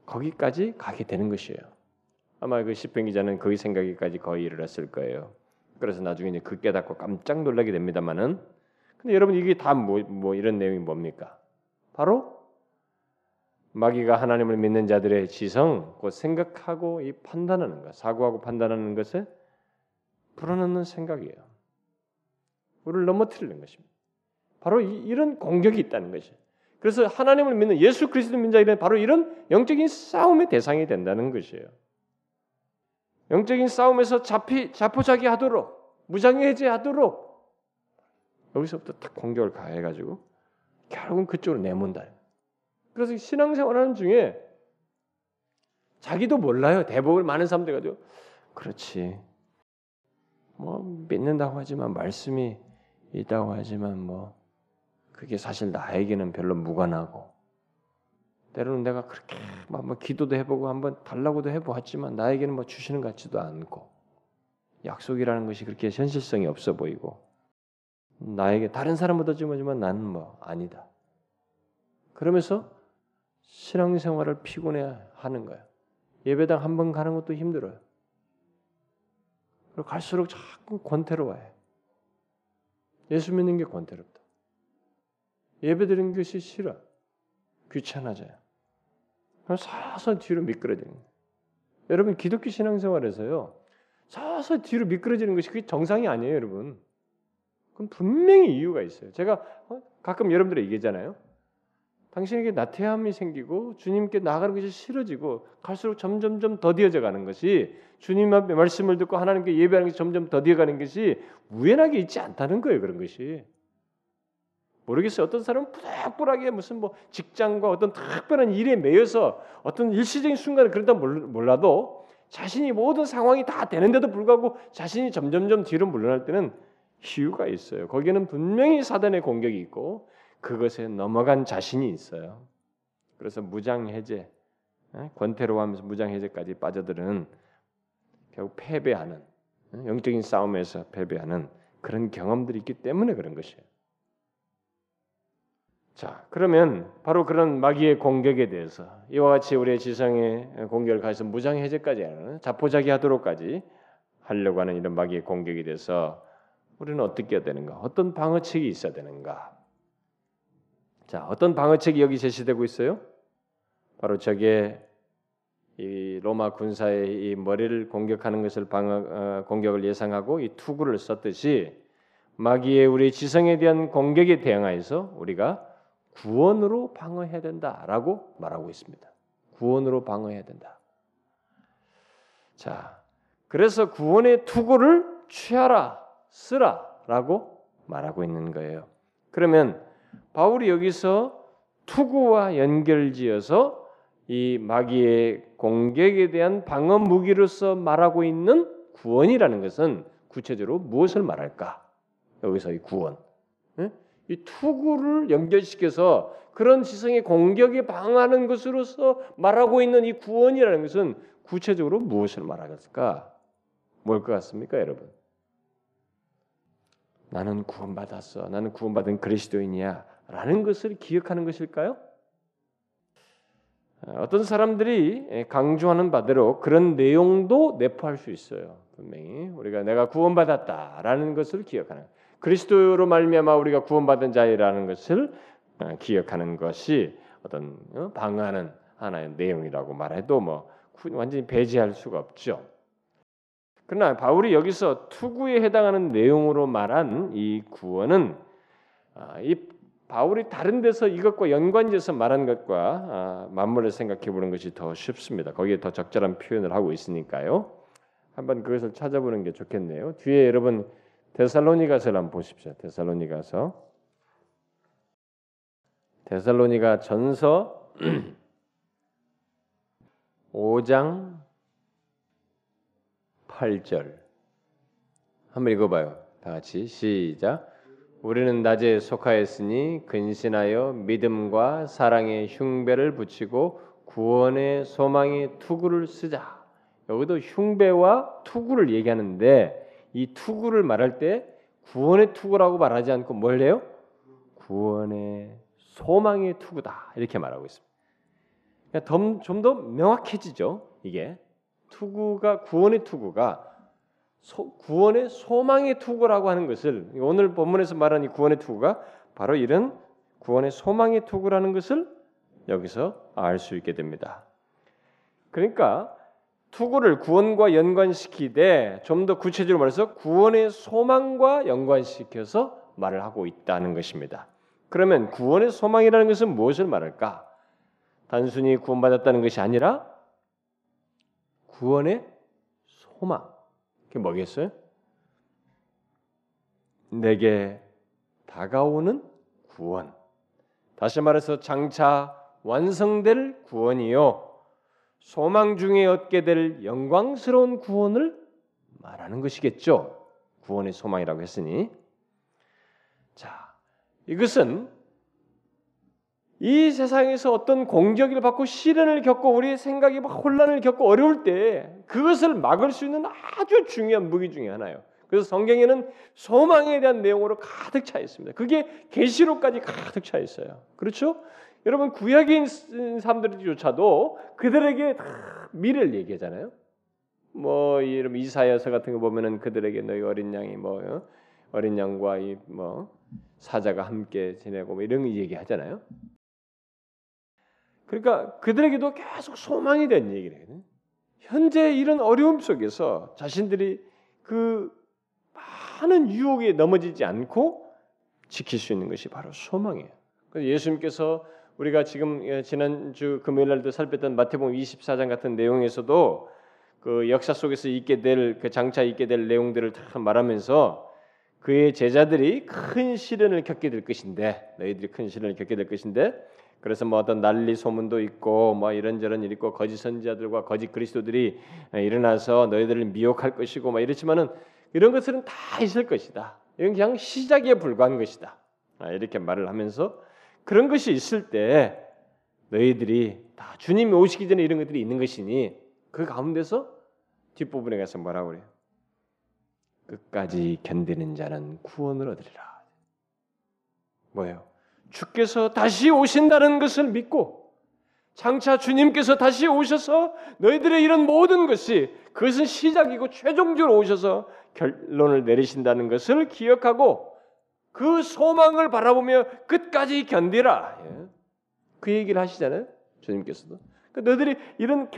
거기까지 가게 되는 것이에요. 아마 그 시편 기자는 그 생각에까지 거의 이르렀을 거예요. 그래서 나중에 이제 그 깨닫고 깜짝 놀라게 됩니다만은 근데 여러분 이게 다뭐 뭐 이런 내용이 뭡니까? 바로 마귀가 하나님을 믿는 자들의 지성, 곧 생각하고 이 판단하는 것, 사고하고 판단하는 것에 불어넣는 생각이에요. 우리를 넘어뜨리는 것입니다. 바로 이, 런 공격이 있다는 것이에요. 그래서 하나님을 믿는 예수 그리스도 믿는 자들은 바로 이런 영적인 싸움의 대상이 된다는 것이에요. 영적인 싸움에서 잡히 자포자기하도록 무장해제하도록 여기서부터 딱 공격을 가해가지고 결국은 그쪽으로 내몬다. 그래서 신앙생활하는 중에 자기도 몰라요. 대부분 많은 사람들 가지고 그렇지. 뭐 믿는다고 하지만 말씀이 있다고 하지만 뭐 그게 사실 나에게는 별로 무관하고 때로는 내가 그렇게 한번 기도도 해보고 한번 달라고도 해보았지만 나에게는 뭐 주시는 것 같지도 않고 약속이라는 것이 그렇게 현실성이 없어 보이고 나에게 다른 사람보다 좀 나는 뭐 아니다. 그러면서 신앙생활을 피곤해 하는 거야. 예배당 한 번 가는 것도 힘들어요. 그리고 갈수록 자꾸 권태로워해. 예수 믿는 게 권태롭다. 예배 드리는 것이 싫어. 귀찮아져요. 서서 뒤로 미끄러지는 거예요. 여러분 기독교 신앙생활에서요. 서서 뒤로 미끄러지는 것이 그게 정상이 아니에요, 여러분. 그럼 분명히 이유가 있어요. 제가 어, 가끔 여러분들이 얘기하잖아요. 당신에게 나태함이 생기고 주님께 나가는 것이 싫어지고 갈수록 점점점 더디어져 가는 것이 주님 앞에 말씀을 듣고 하나님께 예배하는 것이 점점 더디어 가는 것이 우연하게 있지 않다는 거예요. 그런 것이. 모르겠어요. 어떤 사람은 뿌락뿌락하게 무슨 뭐 직장과 어떤 특별한 일에 매여서 어떤 일시적인 순간에 그러다 몰라도 자신이 모든 상황이 다 되는데도 불구하고 자신이 점점점 뒤로 물러날 때는 이유가 있어요. 거기에는 분명히 사단의 공격이 있고 그것에 넘어간 자신이 있어요. 그래서 무장해제, 권태로워하면서 무장해제까지 빠져들은 결국 패배하는 영적인 싸움에서 패배하는 그런 경험들이 있기 때문에 그런 것이에요. 자, 그러면 바로 그런 마귀의 공격에 대해서 이와 같이 우리의 지성의 공격을 가해서 무장 해제까지 하는 자포자기 하도록까지 하려고 하는 이런 마귀의 공격에 대해서 우리는 어떻게 해야 되는가? 어떤 방어책이 있어야 되는가? 자, 어떤 방어책이 여기 제시되고 있어요? 바로 저게 이 로마 군사의 이 머리를 공격하는 것을 방어 어, 공격을 예상하고 이 투구를 썼듯이 마귀의 우리 지성에 대한 공격에 대응하여서 우리가 구원으로 방어해야 된다라고 말하고 있습니다. 구원으로 방어해야 된다. 자, 그래서 구원의 투구를 취하라. 쓰라라고 말하고 있는 거예요. 그러면 바울이 여기서 투구와 연결지어서 이 마귀의 공격에 대한 방어 무기로서 말하고 있는 구원이라는 것은 구체적으로 무엇을 말할까? 여기서 이 구원, 이 투구를 연결시켜서 그런 지성의 공격에 방하는 것으로서 말하고 있는 이 구원이라는 것은 구체적으로 무엇을 말하겠을까? 뭘 것 같습니까, 여러분? 나는 구원받았어. 나는 구원받은 그리스도인이야. 라는 것을 기억하는 것일까요? 어, 어떤 사람들이 강조하는 바대로 그런 내용도 내포할 수 있어요. 분명히 우리가 내가 구원받았다라는 것을 기억하는 그리스도로 말미암아 우리가 구원받은 자이라는 것을 어, 기억하는 것이 어떤 어, 방하는 하나의 내용이라고 말해도 뭐 완전히 배제할 수가 없죠. 그러나 바울이 여기서 투구에 해당하는 내용으로 말한 이 구원은 아, 이 바울이 다른 데서 이것과 연관지어서 말한 것과 아, 맞물려 생각해 보는 것이 더 쉽습니다. 거기에 더 적절한 표현을 하고 있으니까요. 한번 그것을 찾아보는 게 좋겠네요. 뒤에 여러분 데살로니가서를 한번 보십시오. 데살로니가서 데살로니가 전서 5장 8절 한번 읽어봐요. 다 같이 시작. 우리는 낮에 속하였으니 근신하여 믿음과 사랑의 흉배를 붙이고 구원의 소망의 투구를 쓰자. 여기도 흉배와 투구를 얘기하는데 이 투구를 말할 때 구원의 투구라고 말하지 않고 뭘 해요? 구원의 소망의 투구다 이렇게 말하고 있습니다. 그러니까 좀더 명확해지죠. 이게 투구가 구원의 투구가 소, 구원의 소망의 투구라고 하는 것을 오늘 본문에서 말하는 이 구원의 투구가 바로 이런 구원의 소망의 투구라는 것을 여기서 알 수 있게 됩니다. 그러니까 투구를 구원과 연관시키되 좀 더 구체적으로 말해서 구원의 소망과 연관시켜서 말을 하고 있다는 것입니다. 그러면 구원의 소망이라는 것은 무엇을 말할까? 단순히 구원받았다는 것이 아니라 구원의 소망. 그게 뭐겠어요? 내게 다가오는 구원. 다시 말해서 장차 완성될 구원이요. 소망 중에 얻게 될 영광스러운 구원을 말하는 것이겠죠. 구원의 소망이라고 했으니. 자, 이것은 이 세상에서 어떤 공격을 받고 시련을 겪고 우리의 생각이 막 혼란을 겪고 어려울 때 그것을 막을 수 있는 아주 중요한 무기 중에 하나예요. 그래서 성경에는 소망에 대한 내용으로 가득 차 있습니다. 그게 계시록까지 가득 차 있어요. 그렇죠? 여러분 있는 사람들조차도 그들에게 다 미래를 얘기하잖아요. 뭐 이런 이사야서 같은 거 보면은 그들에게 너희 어린 양이 뭐 어? 어린 양과 이 뭐 사자가 함께 지내고 뭐 이런 얘기 하잖아요. 그러니까 그들에게도 계속 소망이 된 얘기거든요. 현재 이런 어려움 속에서 자신들이 그 많은 유혹에 넘어지지 않고 지킬 수 있는 것이 바로 소망이에요. 그래서 예수님께서 우리가 지금 예, 지난주 금요일 날도 살폈던 마태복음 24장 같은 내용에서도 그 역사 속에서 있게 될 그 장차 있게 될 내용들을 다 말하면서 그의 제자들이 큰 시련을 겪게 될 것인데 너희들이 큰 시련을 겪게 될 것인데 그래서 뭐 어떤 난리 소문도 있고 뭐 이런저런 일 있고 거짓 선지자들과 거짓 그리스도들이 일어나서 너희들을 미혹할 것이고 뭐 이렇지만은 이런 것들은 다 있을 것이다. 이건 그냥 시작에 불과한 것이다. 아, 이렇게 말을 하면서 그런 것이 있을 때 너희들이 다 주님이 오시기 전에 이런 것들이 있는 것이니 그 가운데서 뒷부분에 가서 뭐라고 그래요? 끝까지 견디는 자는 구원을 얻으리라. 뭐예요? 주께서 다시 오신다는 것을 믿고 장차 주님께서 다시 오셔서 너희들의 이런 모든 것이 그것은 시작이고 최종적으로 오셔서 결론을 내리신다는 것을 기억하고 그 소망을 바라보며 끝까지 견디라. 예. 그 얘기를 하시잖아요. 주님께서도. 그러니까 너희들이 이런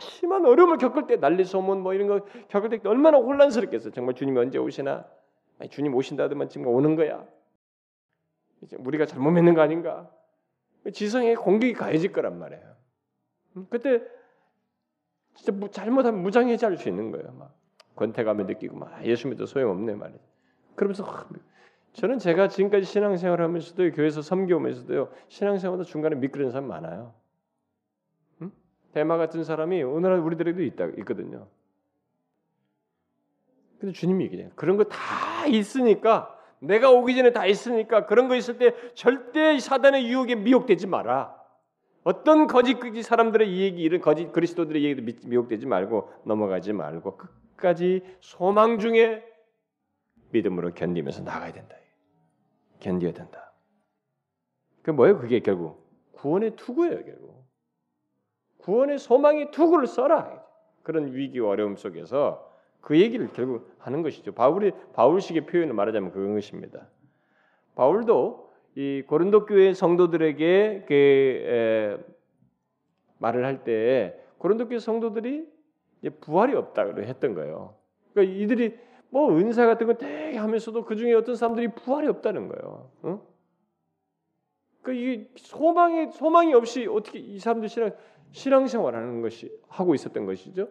심한 어려움을 겪을 때 난리 소문 뭐 이런 거 겪을 때 얼마나 혼란스럽겠어. 정말 주님이 언제 오시나? 아니, 주님 오신다더만 지금 오는 거야. 이제 우리가 잘못 믿는 거 아닌가? 지성에 공격이 가해질 거란 말이에요. 음, 그때 진짜 잘못하면 무장해제할 수 있는 거예요. 막 권태감을 느끼고 막 예수 믿어 소용없네 말이에요. 그러면서 저는 제가 지금까지 신앙생활 하면서도 교회에서 섬겨오면서도요 신앙생활도 중간에 미끄러는 사람 많아요. 응? 대마 같은 사람이 오늘날 우리들에도 있다 있거든요. 근데 주님이 얘기해요. 그런 거 다 있으니까 내가 오기 전에 다 있으니까 그런 거 있을 때 절대 사단의 유혹에 미혹되지 마라. 어떤 거짓 사람들의 얘기, 이런 거짓 그리스도들의 얘기도 미혹되지 말고 넘어가지 말고 끝까지 소망 중에 믿음으로 견디면서 나가야 된다. 견뎌야 된다. 그 뭐예요? 그게 결국 구원의 투구예요, 결국. 구원의 소망의 투구를 써라. 그런 위기와 어려움 속에서 그 얘기를 결국 하는 것이죠. 바울이 바울식의 표현을 말하자면 그런 것입니다. 바울도 이 고린도 교회 성도들에게 그 에, 말을 할 때 고린도 교회 성도들이 부활이 없다 고 했던 거예요. 그러니까 이들이 뭐 은사 같은 거 되게 하면서도 그 중에 어떤 사람들이 부활이 없다는 거예요. 어? 그이 소망이 소망이 없이 어떻게 이 사람들 신앙 신앙생활하는 것이 하고 있었던 것이죠.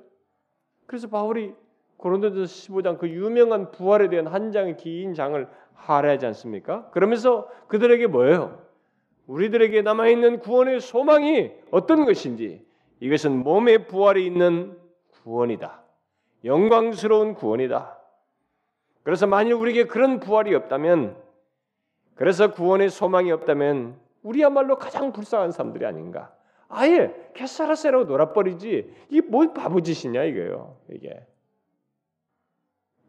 그래서 바울이 고린도서 15장 그 유명한 부활에 대한 한 장의 긴 장을 하라하지 않습니까? 그러면서 그들에게 뭐예요? 우리들에게 남아 있는 구원의 소망이 어떤 것인지 이것은 몸의 부활이 있는 구원이다. 영광스러운 구원이다. 그래서 만일 우리에게 그런 부활이 없다면 그래서 구원의 소망이 없다면 우리야말로 가장 불쌍한 사람들이 아닌가? 아예 캐사라세라고 놀아버리지 이게 뭔 바보짓이냐 이거예요. 이게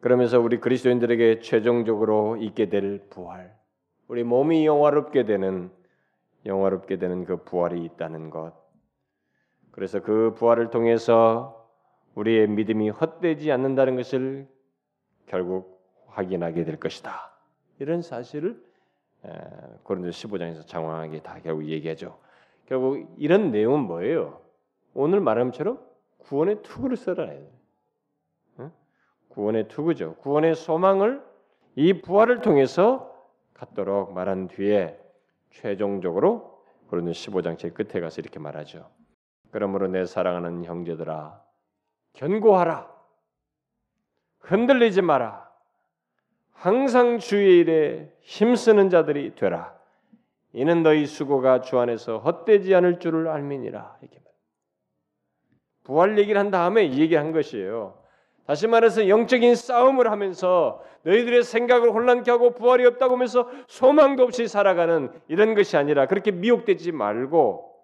그러면서 우리 그리스도인들에게 최종적으로 있게 될 부활, 우리 몸이 영화롭게 되는 영화롭게 되는 그 부활이 있다는 것. 그래서 그 부활을 통해서 우리의 믿음이 헛되지 않는다는 것을 결국 확인하게 될 것이다. 이런 사실을 고린도 15장에서 장황하게 다 결국 얘기하죠. 결국 이런 내용은 뭐예요? 오늘 말한 것처럼 구원의 투구를 써라. 구원의 투구죠. 구원의 소망을 이 부활을 통해서 갖도록 말한 뒤에 최종적으로 고린도 15장 제 끝에 가서 이렇게 말하죠. 그러므로 내 사랑하는 형제들아 견고하라. 흔들리지 마라. 항상 주의 일에 힘쓰는 자들이 되라. 이는 너희 수고가 주 안에서 헛되지 않을 줄을 알미니라. 이렇게 말. 부활 얘기를 한 다음에 이 얘기한 것이에요. 다시 말해서 영적인 싸움을 하면서 너희들의 생각을 혼란케 하고 부활이 없다고 하면서 소망도 없이 살아가는 이런 것이 아니라 그렇게 미혹되지 말고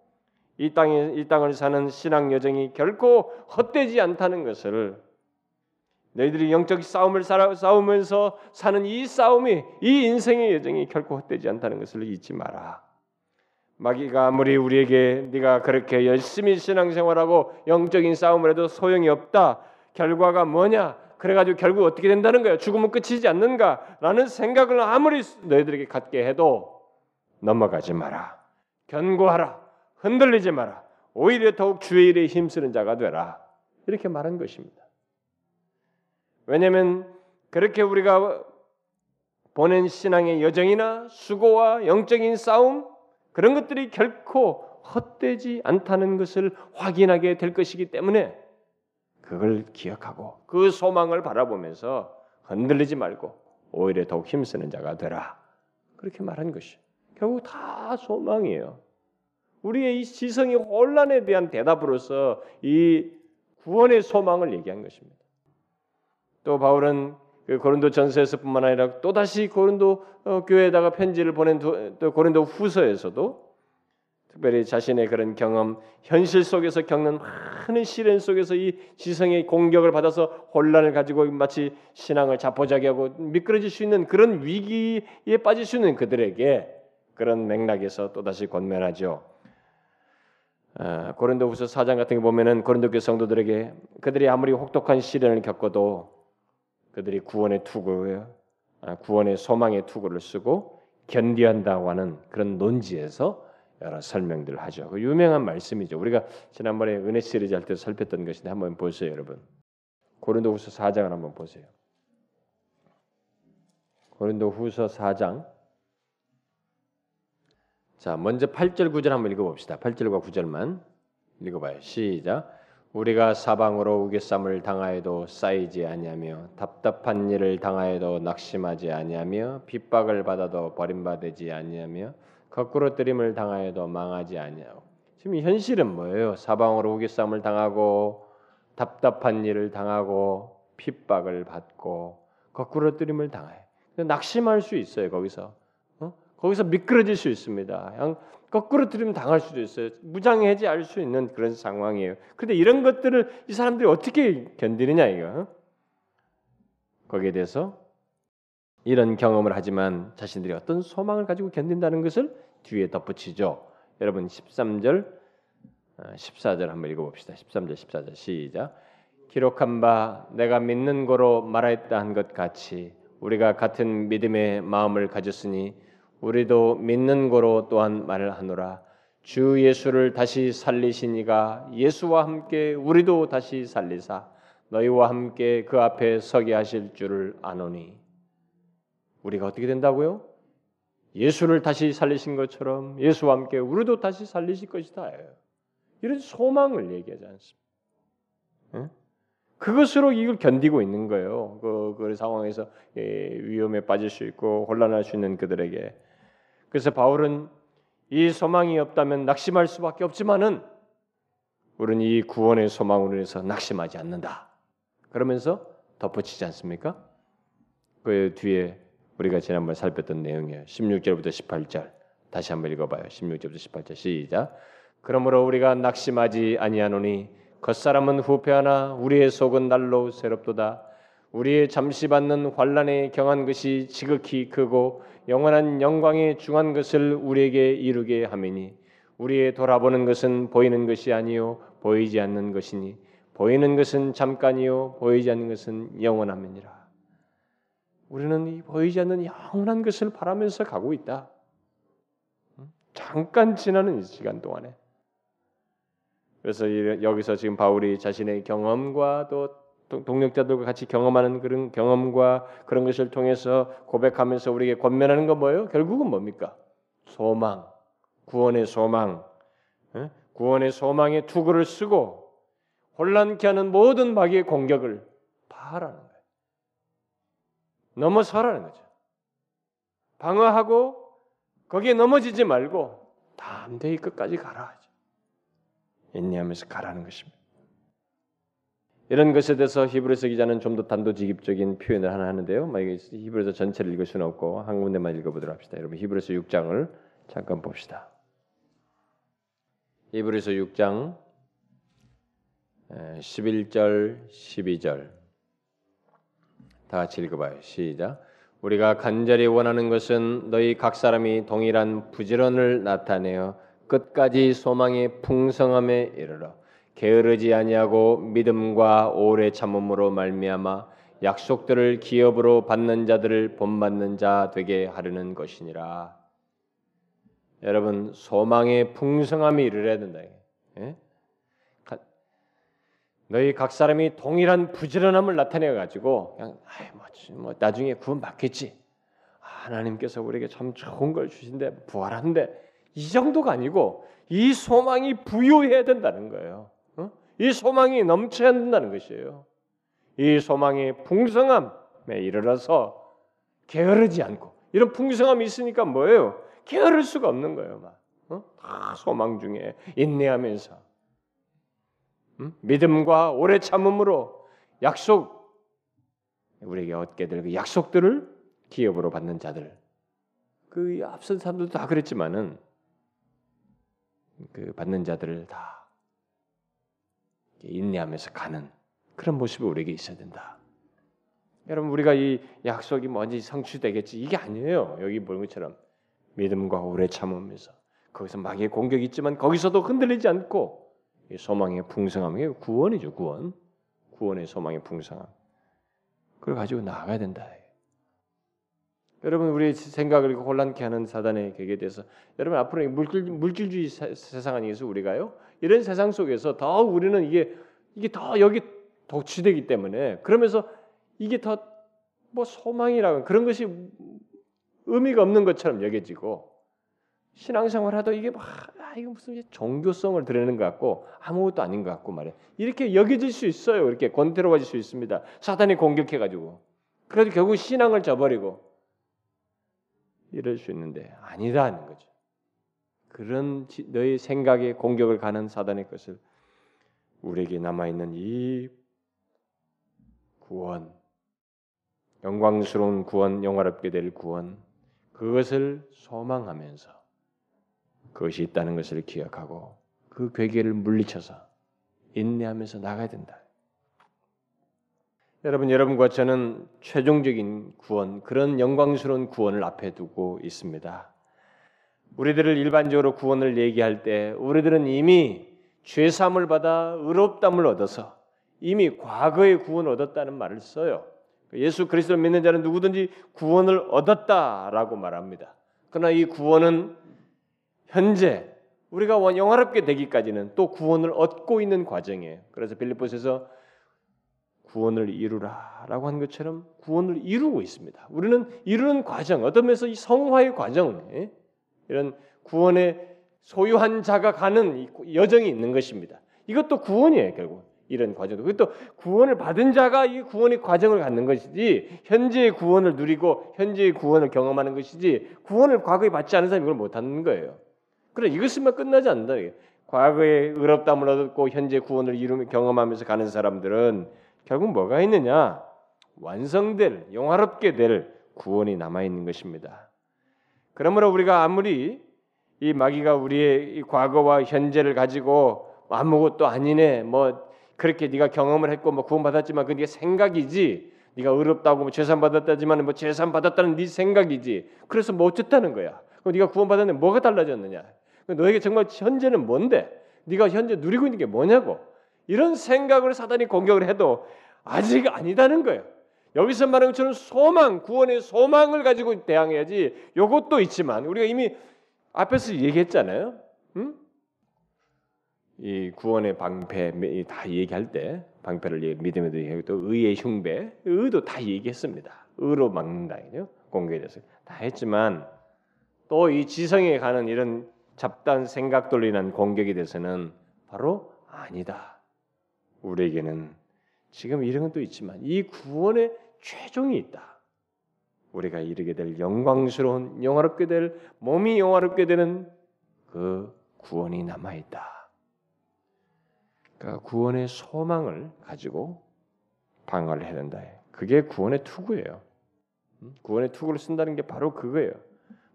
이 땅에 이 땅을 사는 신앙 여정이 결코 헛되지 않다는 것을 너희들이 영적 싸움을 살아, 싸우면서 사는 이 싸움이 이 인생의 여정이 결코 헛되지 않다는 것을 잊지 마라. 마귀가 아무리 우리에게 네가 그렇게 열심히 신앙생활하고 영적인 싸움을 해도 소용이 없다. 결과가 뭐냐? 그래가지고 결국 어떻게 된다는 거야? 죽으면 끝이지 않는가?라는 생각을 아무리 너희들에게 갖게 해도 넘어가지 마라. 견고하라. 흔들리지 마라. 오히려 더욱 주의 일에 힘쓰는 자가 되라. 이렇게 말한 것입니다. 왜냐하면 그렇게 우리가 보낸 신앙의 여정이나 수고와 영적인 싸움 그런 것들이 결코 헛되지 않다는 것을 확인하게 될 것이기 때문에 그걸 기억하고 그 소망을 바라보면서 흔들리지 말고 오히려 더욱 힘쓰는 자가 되라. 그렇게 말한 것이 결국 다 소망이에요. 우리의 이 지성의 혼란에 대한 대답으로서 이 구원의 소망을 얘기한 것입니다. 또 바울은 그 고린도 전서에서뿐만 아니라 또 다시 고린도 어, 교회에다가 편지를 보낸 또 고린도 후서에서도 특별히 자신의 그런 경험, 현실 속에서 겪는 많은 시련 속에서 이 지성의 공격을 받아서 혼란을 가지고 마치 신앙을 자포자기하고 미끄러질 수 있는 그런 위기에 빠질 수 있는 그들에게 그런 맥락에서 또 다시 권면하죠. 아, 고린도후서 4장 같은 거 보면은 고린도 교 성도들에게 그들이 아무리 혹독한 시련을 겪어도 그들이 구원의 투구, 아, 구원의 소망의 투구를 쓰고 견디한다고 하는 그런 논지에서 여러 설명들을 하죠. 그 유명한 말씀이죠. 우리가 지난번에 은혜 시리즈 할 때 살폈던 것인데 한번 보세요, 여러분. 고린도후서 4장을 한번 보세요. 고린도후서 4장 자, 먼저 8절 9절 한번 읽어 봅시다. 8절과 9절만 읽어 봐요. 시작. 우리가 사방으로 우겨쌈을 당하여도 쌓이지 아니하며 답답한 일을 당하여도 낙심하지 아니하며 핍박을 받아도 버림받지 아니하며 거꾸로 뜨림을 당하여도 망하지 아니하고 지금 현실은 뭐예요? 사방으로 우겨쌈을 당하고 답답한 일을 당하고 핍박을 받고 거꾸로 뜨림을 당해. 낙심할 수 있어요 거기서. 거기서 미끄러질 수 있습니다. 그냥 거꾸로 들으면 당할 수도 있어요. 무장해제할 수 있는 그런 상황이에요. 근데 이런 것들을 이 사람들이 어떻게 견디느냐 이거. 거기에 대해서 이런 경험을 하지만 자신들이 어떤 소망을 가지고 견딘다는 것을 뒤에 덧붙이죠. 여러분 13절 14절 어, 한번 읽어 봅시다. 13절 14절 시작. 기록한 바 내가 믿는 거로 말하였다 한 것 같이 우리가 같은 믿음의 마음을 가졌으니 우리도 믿는 거로 또한 말을 하노라. 주 예수를 다시 살리시니가 예수와 함께 우리도 다시 살리사 너희와 함께 그 앞에 서게 하실 줄을 아노니 우리가 어떻게 된다고요? 예수를 다시 살리신 것처럼 예수와 함께 우리도 다시 살리실 것이다. 이런 소망을 얘기하지 않습니다. 응? 그것으로 이걸 견디고 있는 거예요. 그, 그 상황에서 예, 위험에 빠질 수 있고 혼란할 수 있는 그들에게 그래서 바울은 이 소망이 없다면 낙심할 수밖에 없지만은 우리는 이 구원의 소망으로 해서 낙심하지 않는다. 그러면서 덧붙이지 않습니까? 그 뒤에 우리가 지난번 살폈던 내용이에요. 16절부터 18절 다시 한번 읽어봐요. 16절부터 18절 시작. 그러므로 우리가 낙심하지 아니하노니 겉사람은 후패하나 우리의 속은 날로 새롭도다. 우리의 잠시 받는 환란에 경한 것이 지극히 크고 영원한 영광에 중한 것을 우리에게 이루게 하매니 우리의 돌아보는 것은 보이는 것이 아니요 보이지 않는 것이니 보이는 것은 잠깐이요 보이지 않는 것은 영원함이니라. 우리는 이 보이지 않는 영원한 것을 바라면서 가고 있다. 잠깐 지나는 시간 동안에. 그래서 여기서 지금 바울이 자신의 경험과 또 동력자들과 같이 경험하는 그런 경험과 그런 것을 통해서 고백하면서 우리에게 권면하는 건 뭐예요? 결국은 뭡니까? 소망, 구원의 소망, 구원의 소망의 투구를 쓰고 혼란케 하는 모든 마귀의 공격을 파하라는 거예요. 넘어서라는 거죠. 방어하고 거기에 넘어지지 말고 담대히 끝까지 가라. 인내하면서 가라는 것입니다. 이런 것에 대해서 히브리서 기자는 좀 더 단도직입적인 표현을 하나 하는데요. 히브리서 전체를 읽을 수는 없고 한 군데만 읽어보도록 합시다. 여러분 히브리서 6장을 잠깐 봅시다. 히브리서 6장 11절 12절 다 같이 읽어봐요. 시작. 우리가 간절히 원하는 것은 너희 각 사람이 동일한 부지런을 나타내어 끝까지 소망의 풍성함에 이르러 게으르지 아니하고 믿음과 오래 참음으로 말미암아 약속들을 기업으로 받는 자들을 본받는 자 되게 하려는 것이니라. 여러분 소망의 풍성함이 이르러야 된다. 예? 너희 각 사람이 동일한 부지런함을 나타내 가지고 그냥 아이 뭐, 뭐 나중에 구원 받겠지. 하나님께서 우리에게 참 좋은 걸 주신데 부활한데 이 정도가 아니고 이 소망이 부유해야 된다는 거예요. 어? 이 소망이 넘쳐야 된다는 것이에요. 이 소망의 풍성함에 이르러서 게으르지 않고 이런 풍성함이 있으니까 뭐예요? 게으를 수가 없는 거예요. 막 어? 다 소망 중에 인내하면서 음? 믿음과 오래 참음으로 약속 우리에게 얻게 될 그 약속들을 기업으로 받는 자들 그 앞선 사람들도 다 그랬지만은 그 받는 자들을 다 인내하면서 가는 그런 모습이 우리에게 있어야 된다. 여러분 우리가 이 약속이 뭔지 성취되겠지 이게 아니에요. 여기 보는 것처럼 믿음과 오래 참으면서 거기서 마귀의 공격이 있지만 거기서도 흔들리지 않고 소망의 풍성함이 구원이죠 구원 구원의 소망의 풍성함 그걸 가지고 나아가야 된다. 여러분 우리의 생각을 혼란케 하는 사단의 계기에 대해서 여러분 앞으로 물질 물질주의 세상 아니겠어 우리가요? 이런 세상 속에서 더 우리는 이게 이게 더 여기 독취되기 때문에 그러면서 이게 더 뭐 소망이라는 그런 것이 의미가 없는 것처럼 여겨지고 신앙생활 하다 이게 막 아, 이거 무슨 종교성을 드러내는 것 같고 아무것도 아닌 것 같고 말이야 이렇게 여겨질 수 있어요. 이렇게 권태로워질 수 있습니다. 사단이 공격해 가지고. 그래도 결국 신앙을 저버리고 이럴 수 있는데 아니다는 거죠. 그런 너희 생각의 공격을 가는 사단의 것을 우리에게 남아 있는 이 구원, 영광스러운 구원, 영화롭게 될 구원, 그것을 소망하면서 그것이 있다는 것을 기억하고 그 괴계를 물리쳐서 인내하면서 나가야 된다. 여러분, 여러분과 저는 최종적인 구원, 그런 영광스러운 구원을 앞에 두고 있습니다. 우리들을 일반적으로 구원을 얘기할 때 우리들은 이미 죄 사함을 받아 의롭담을 얻어서 이미 과거의 구원을 얻었다는 말을 써요. 예수 그리스도를 믿는 자는 누구든지 구원을 얻었다라고 말합니다. 그러나 이 구원은 현재 우리가 영화롭게 되기까지는 또 구원을 얻고 있는 과정이에요. 그래서 빌립보서에서 구원을 이루라라고 한 것처럼 구원을 이루고 있습니다. 우리는 이루는 과정, 어떤 면에서 이 성화의 과정, 예? 이런 구원의 소유한 자가 가는 여정이 있는 것입니다. 이것도 구원이에요, 결국. 이런 과정도. 그것도 구원을 받은 자가 이 구원의 과정을 갖는 것이지 현재의 구원을 누리고 현재의 구원을 경험하는 것이지 구원을 과거에 받지 않은 사람이 이걸 못 하는 거예요. 그래 이것만 끝나지 않는다. 과거에 의롭담을 얻었고 현재 구원을 이루며 경험하면서 가는 사람들은 결국 뭐가 있느냐? 완성될 영화롭게 될 구원이 남아 있는 것입니다. 그러므로 우리가 아무리 이 마귀가 우리의 이 과거와 현재를 가지고 아무것도 아니네 뭐 그렇게 네가 경험을 했고 뭐 구원받았지만 그게 생각이지 네가 의롭다고 뭐 죄산 받았다지만 뭐 죄산 받았다는 네 생각이지. 그래서 뭐 어쨌다는 거야. 그럼 네가 구원받았는데 뭐가 달라졌느냐? 너에게 정말 현재는 뭔데? 네가 현재 누리고 있는 게 뭐냐고. 이런 생각을 사단이 공격을 해도 아직 아니다는 거예요. 여기서 말하는 것처럼 소망, 구원의 소망을 가지고 대항해야지. 요것도 있지만 우리가 이미 앞에서 얘기했잖아요. 응? 이 구원의 방패 다 얘기할 때 방패를 믿음에도 얘기하고 또 의의 흉배, 의도 다 얘기했습니다. 의로 막는다요. 공격에 대해서 다 했지만 또 이 지성에 가는 이런 잡단 생각돌로 인한 공격에 대해서는 바로 아니다. 우리에게는 지금 이런 것도 있지만 이 구원의 최종이 있다. 우리가 이르게 될 영광스러운 영화롭게 될 몸이 영화롭게 되는 그 구원이 남아 있다. 그러니까 구원의 소망을 가지고 방어를 해야 된다. 그게 구원의 투구예요. 음? 구원의 투구를 쓴다는 게 바로 그거예요.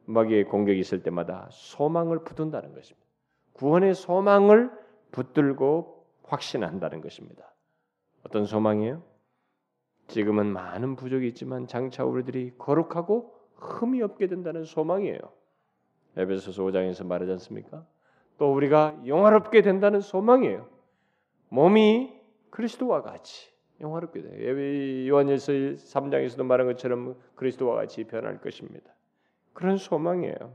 마귀의 공격이 있을 때마다 소망을 붙든다는 것입니다. 구원의 소망을 붙들고 확신한다는 것입니다. 어떤 소망이에요? 지금은 많은 부족이 있지만 장차 우리들이 거룩하고 흠이 없게 된다는 소망이에요. 에베소서 5장에서 말하지 않습니까? 또 우리가 영화롭게 된다는 소망이에요. 몸이 그리스도와 같이 영화롭게 돼. 요한일서 3장에서도 말한 것처럼 그리스도와 같이 변할 것입니다. 그런 소망이에요.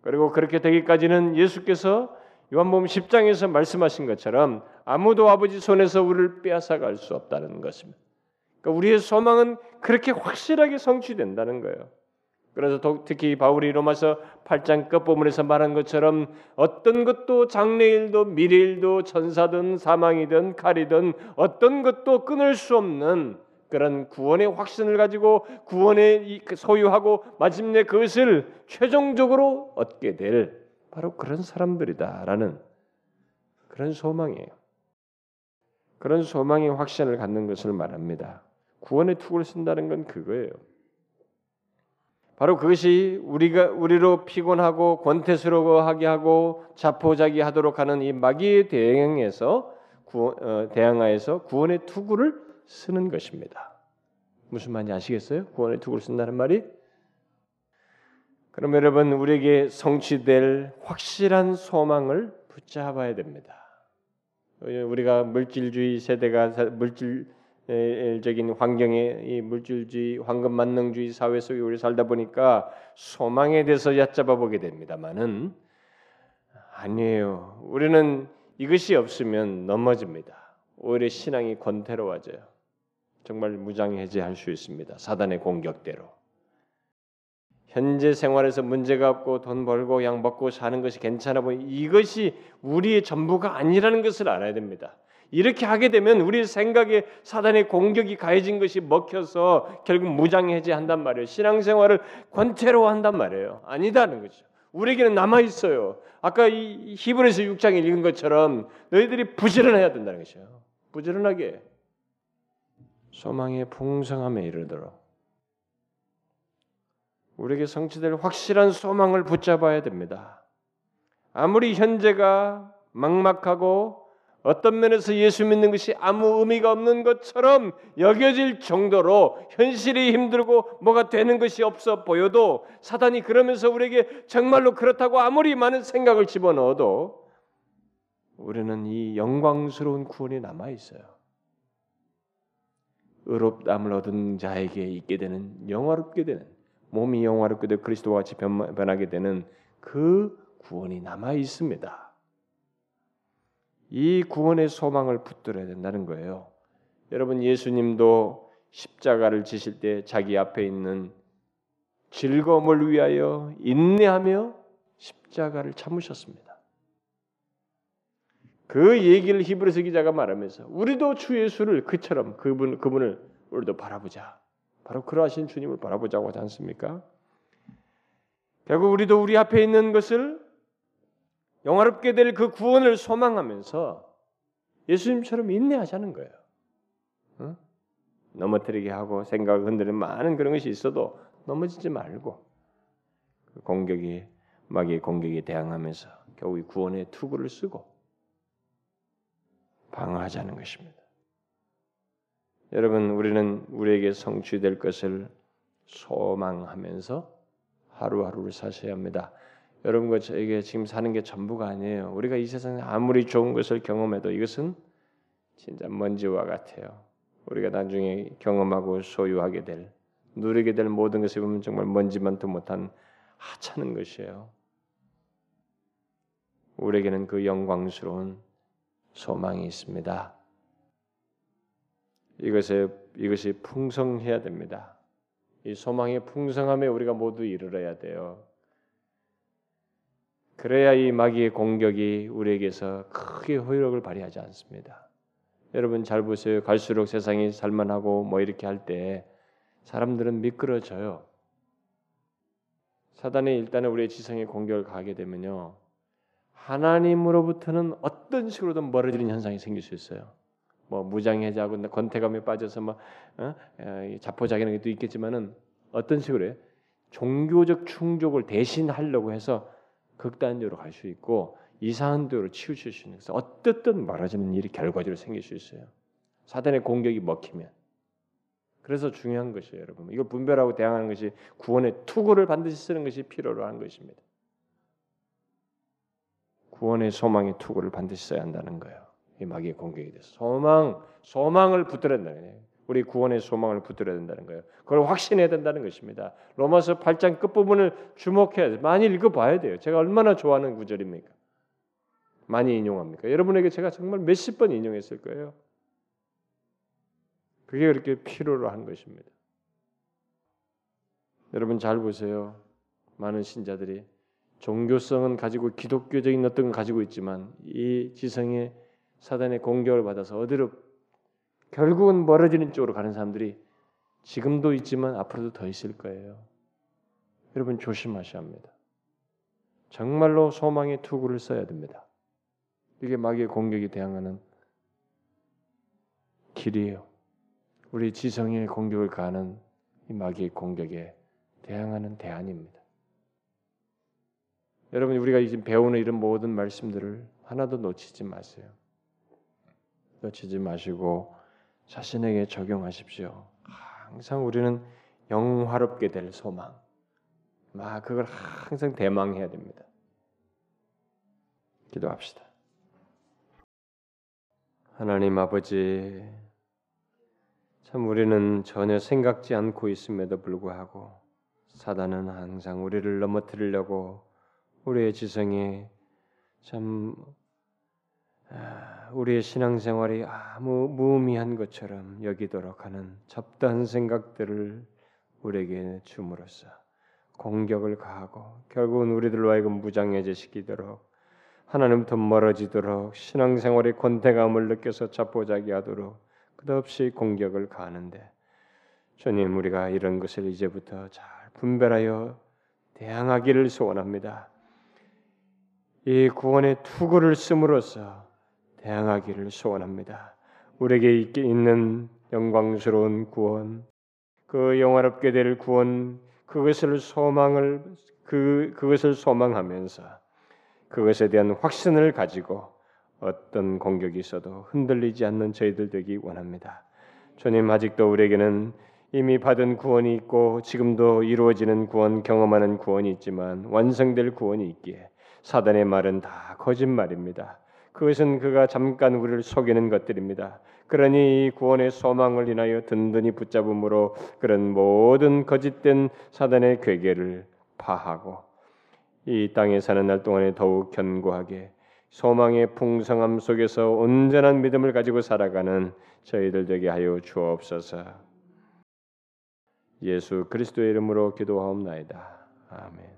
그리고 그렇게 되기까지는 예수께서 요한복음 10장에서 말씀하신 것처럼 아무도 아버지 손에서 우리를 빼앗아갈 수 없다는 것입니다. 그러니까 우리의 소망은 그렇게 확실하게 성취된다는 거예요. 그래서 특히 바울이 로마서 8장 끝부분에서 말한 것처럼 어떤 것도 장래일도 미래일도 천사든 사망이든 칼이든 어떤 것도 끊을 수 없는 그런 구원의 확신을 가지고 구원의 그 소유하고 마침내 그것을 최종적으로 얻게 될 바로 그런 사람들이다라는 그런 소망이에요. 그런 소망의 확신을 갖는 것을 말합니다. 구원의 투구를 쓴다는 건 그거예요. 바로 그것이 우리가 우리로 피곤하고 권태스러워하게 하고 자포자기하도록 하는 이 마귀의 대응에서 구, 어, 대항하에서 구원의 투구를 쓰는 것입니다. 무슨 말인지 아시겠어요? 구원의 투구를 쓴다는 말이 그럼 여러분 우리에게 성취될 확실한 소망을 붙잡아야 됩니다. 우리가 물질주의 세대가 물질 적인 환경에 이 물질주의, 황금 만능주의 사회 속에 우리 살다 보니까 소망에 대해서 얕잡아 보게 됩니다만은 아니에요. 우리는 이것이 없으면 넘어집니다. 오히려 신앙이 권태로워져요. 정말 무장해제할 수 있습니다. 사단의 공격대로. 현재 생활에서 문제가 없고 돈 벌고 양 먹고 사는 것이 괜찮아 보이 이것이 우리의 전부가 아니라는 것을 알아야 됩니다. 이렇게 하게 되면 우리 생각에 사단의 공격이 가해진 것이 먹혀서 결국 무장해제한단 말이에요. 신앙생활을 권태로 한단 말이에요. 아니다는 거죠. 우리에게는 남아 있어요. 아까 이 히브리서 6장에 읽은 것처럼 너희들이 부지런해야 된다는 것이에요. 부지런하게 소망의 풍성함에 이르도록 우리에게 성취될 확실한 소망을 붙잡아야 됩니다. 아무리 현재가 막막하고 어떤 면에서 예수 믿는 것이 아무 의미가 없는 것처럼 여겨질 정도로 현실이 힘들고 뭐가 되는 것이 없어 보여도 사단이 그러면서 우리에게 정말로 그렇다고 아무리 많은 생각을 집어넣어도 우리는 이 영광스러운 구원이 남아 있어요. 의롭담을 얻은 자에게 있게 되는 영화롭게 되는 몸이 영화롭게 되고 그리스도와 같이 변하게 되는 그 구원이 남아 있습니다. 이 구원의 소망을 붙들어야 된다는 거예요. 여러분 예수님도 십자가를 지실 때 자기 앞에 있는 즐거움을 위하여 인내하며 십자가를 참으셨습니다. 그 얘기를 히브리서 기자가 말하면서 우리도 주 예수를 그처럼 그분 그분을 우리도 바라보자. 바로 그러하신 주님을 바라보자고 하지 않습니까? 결국 우리도 우리 앞에 있는 것을 영화롭게 될 그 구원을 소망하면서 예수님처럼 인내하자는 거예요. 응? 넘어뜨리게 하고 생각을 흔드는 많은 그런 것이 있어도 넘어지지 말고 그 공격이 마귀의 공격에 대항하면서 겨우 구원의 투구를 쓰고 방어하자는 것입니다. 여러분 우리는 우리에게 성취될 것을 소망하면서 하루하루를 사셔야 합니다. 여러분과 저에게 지금 사는 게 전부가 아니에요. 우리가 이 세상에 아무리 좋은 것을 경험해도 이것은 진짜 먼지와 같아요. 우리가 나중에 경험하고 소유하게 될 누리게 될 모든 것을 보면 정말 먼지만도 못한 하찮은 것이에요. 우리에게는 그 영광스러운 소망이 있습니다. 이것에 이것이 풍성해야 됩니다. 이 소망의 풍성함에 우리가 모두 이르러야 돼요. 그래야 이 마귀의 공격이 우리에게서 크게 효력을 발휘하지 않습니다. 여러분 잘 보세요. 갈수록 세상이 살만하고 뭐 이렇게 할 때 사람들은 미끄러져요. 사단이 일단은 우리의 지성에 공격을 가게 되면요. 하나님으로부터는 어떤 식으로든 멀어지는 현상이 생길 수 있어요. 뭐 무장해제하고 권태감에 빠져서 뭐 어? 자포자기하는 것도 있겠지만은 어떤 식으로 해? 종교적 충족을 대신하려고 해서 극단적으로 갈 수 있고 이상한 대로 치우칠 수 있는 어떻든 말하자면 일이 결과적으로 생길 수 있어요. 사단의 공격이 먹히면 그래서 중요한 것이에요, 여러분. 이걸 분별하고 대항하는 것이 구원의 투구를 반드시 쓰는 것이 필요로 한 것입니다. 구원의 소망의 투구를 반드시 써야 한다는 거예요. 이 마귀의 공격이 돼서 소망, 소망을 붙들어야 된다는 거예요. 우리 구원의 소망을 붙들어야 된다는 거예요. 그걸 확신해야 된다는 것입니다. 로마서 8장 끝부분을 주목해야 돼요. 많이 읽어봐야 돼요. 제가 얼마나 좋아하는 구절입니까? 많이 인용합니까? 여러분에게 제가 정말 몇십 번 인용했을 거예요. 그게 그렇게 필요로 한 것입니다. 여러분 잘 보세요. 많은 신자들이 종교성은 가지고 기독교적인 어떤 건 가지고 있지만 이 지성의 사단의 공격을 받아서 어디로 결국은 멀어지는 쪽으로 가는 사람들이 지금도 있지만 앞으로도 더 있을 거예요. 여러분 조심하셔야 합니다. 정말로 소망의 투구를 써야 됩니다. 이게 마귀의 공격에 대항하는 길이에요. 우리 지성의 공격을 가는 이 마귀의 공격에 대항하는 대안입니다. 여러분 우리가 지금 배우는 이런 모든 말씀들을 하나도 놓치지 마세요. 놓치지 마시고 자신에게 적용하십시오. 항상 우리는 영화롭게 될 소망, 막 그걸 항상 대망해야 됩니다. 기도합시다. 하나님 아버지, 참 우리는 전혀 생각지 않고 있음에도 불구하고 사단은 항상 우리를 넘어뜨리려고 우리의 지성에 참 아, 우리의 신앙생활이 아무 무의미한 것처럼 여기도록 하는 잡다한 생각들을 우리에게 줌으로써 공격을 가하고 결국은 우리들로 하여금 무장해제시키도록 하나님부터 멀어지도록 신앙생활의 권태감을 느껴서 자포자기하도록 끝없이 공격을 가하는데 주님 우리가 이런 것을 이제부터 잘 분별하여 대항하기를 소원합니다. 이 구원의 투구를 씀으로써 대항하기를 소원합니다. 우리에게 있는 영광스러운 구원, 그 영화롭게 될 구원, 그것을 소망을 그 그것을 소망하면서 그것에 대한 확신을 가지고 어떤 공격이 있어도 흔들리지 않는 저희들 되기 원합니다. 주님 아직도 우리에게는 이미 받은 구원이 있고 지금도 이루어지는 구원 경험하는 구원이 있지만 완성될 구원이 있기에 사단의 말은 다 거짓말입니다. 그것은 그가 잠깐 우리를 속이는 것들입니다. 그러니 이 구원의 소망을 인하여 든든히 붙잡음으로 그런 모든 거짓된 사단의 괴계를 파하고 이 땅에 사는 날 동안에 더욱 견고하게 소망의 풍성함 속에서 온전한 믿음을 가지고 살아가는 저희들 되게 하여 주옵소서. 예수 그리스도의 이름으로 기도하옵나이다. 아멘.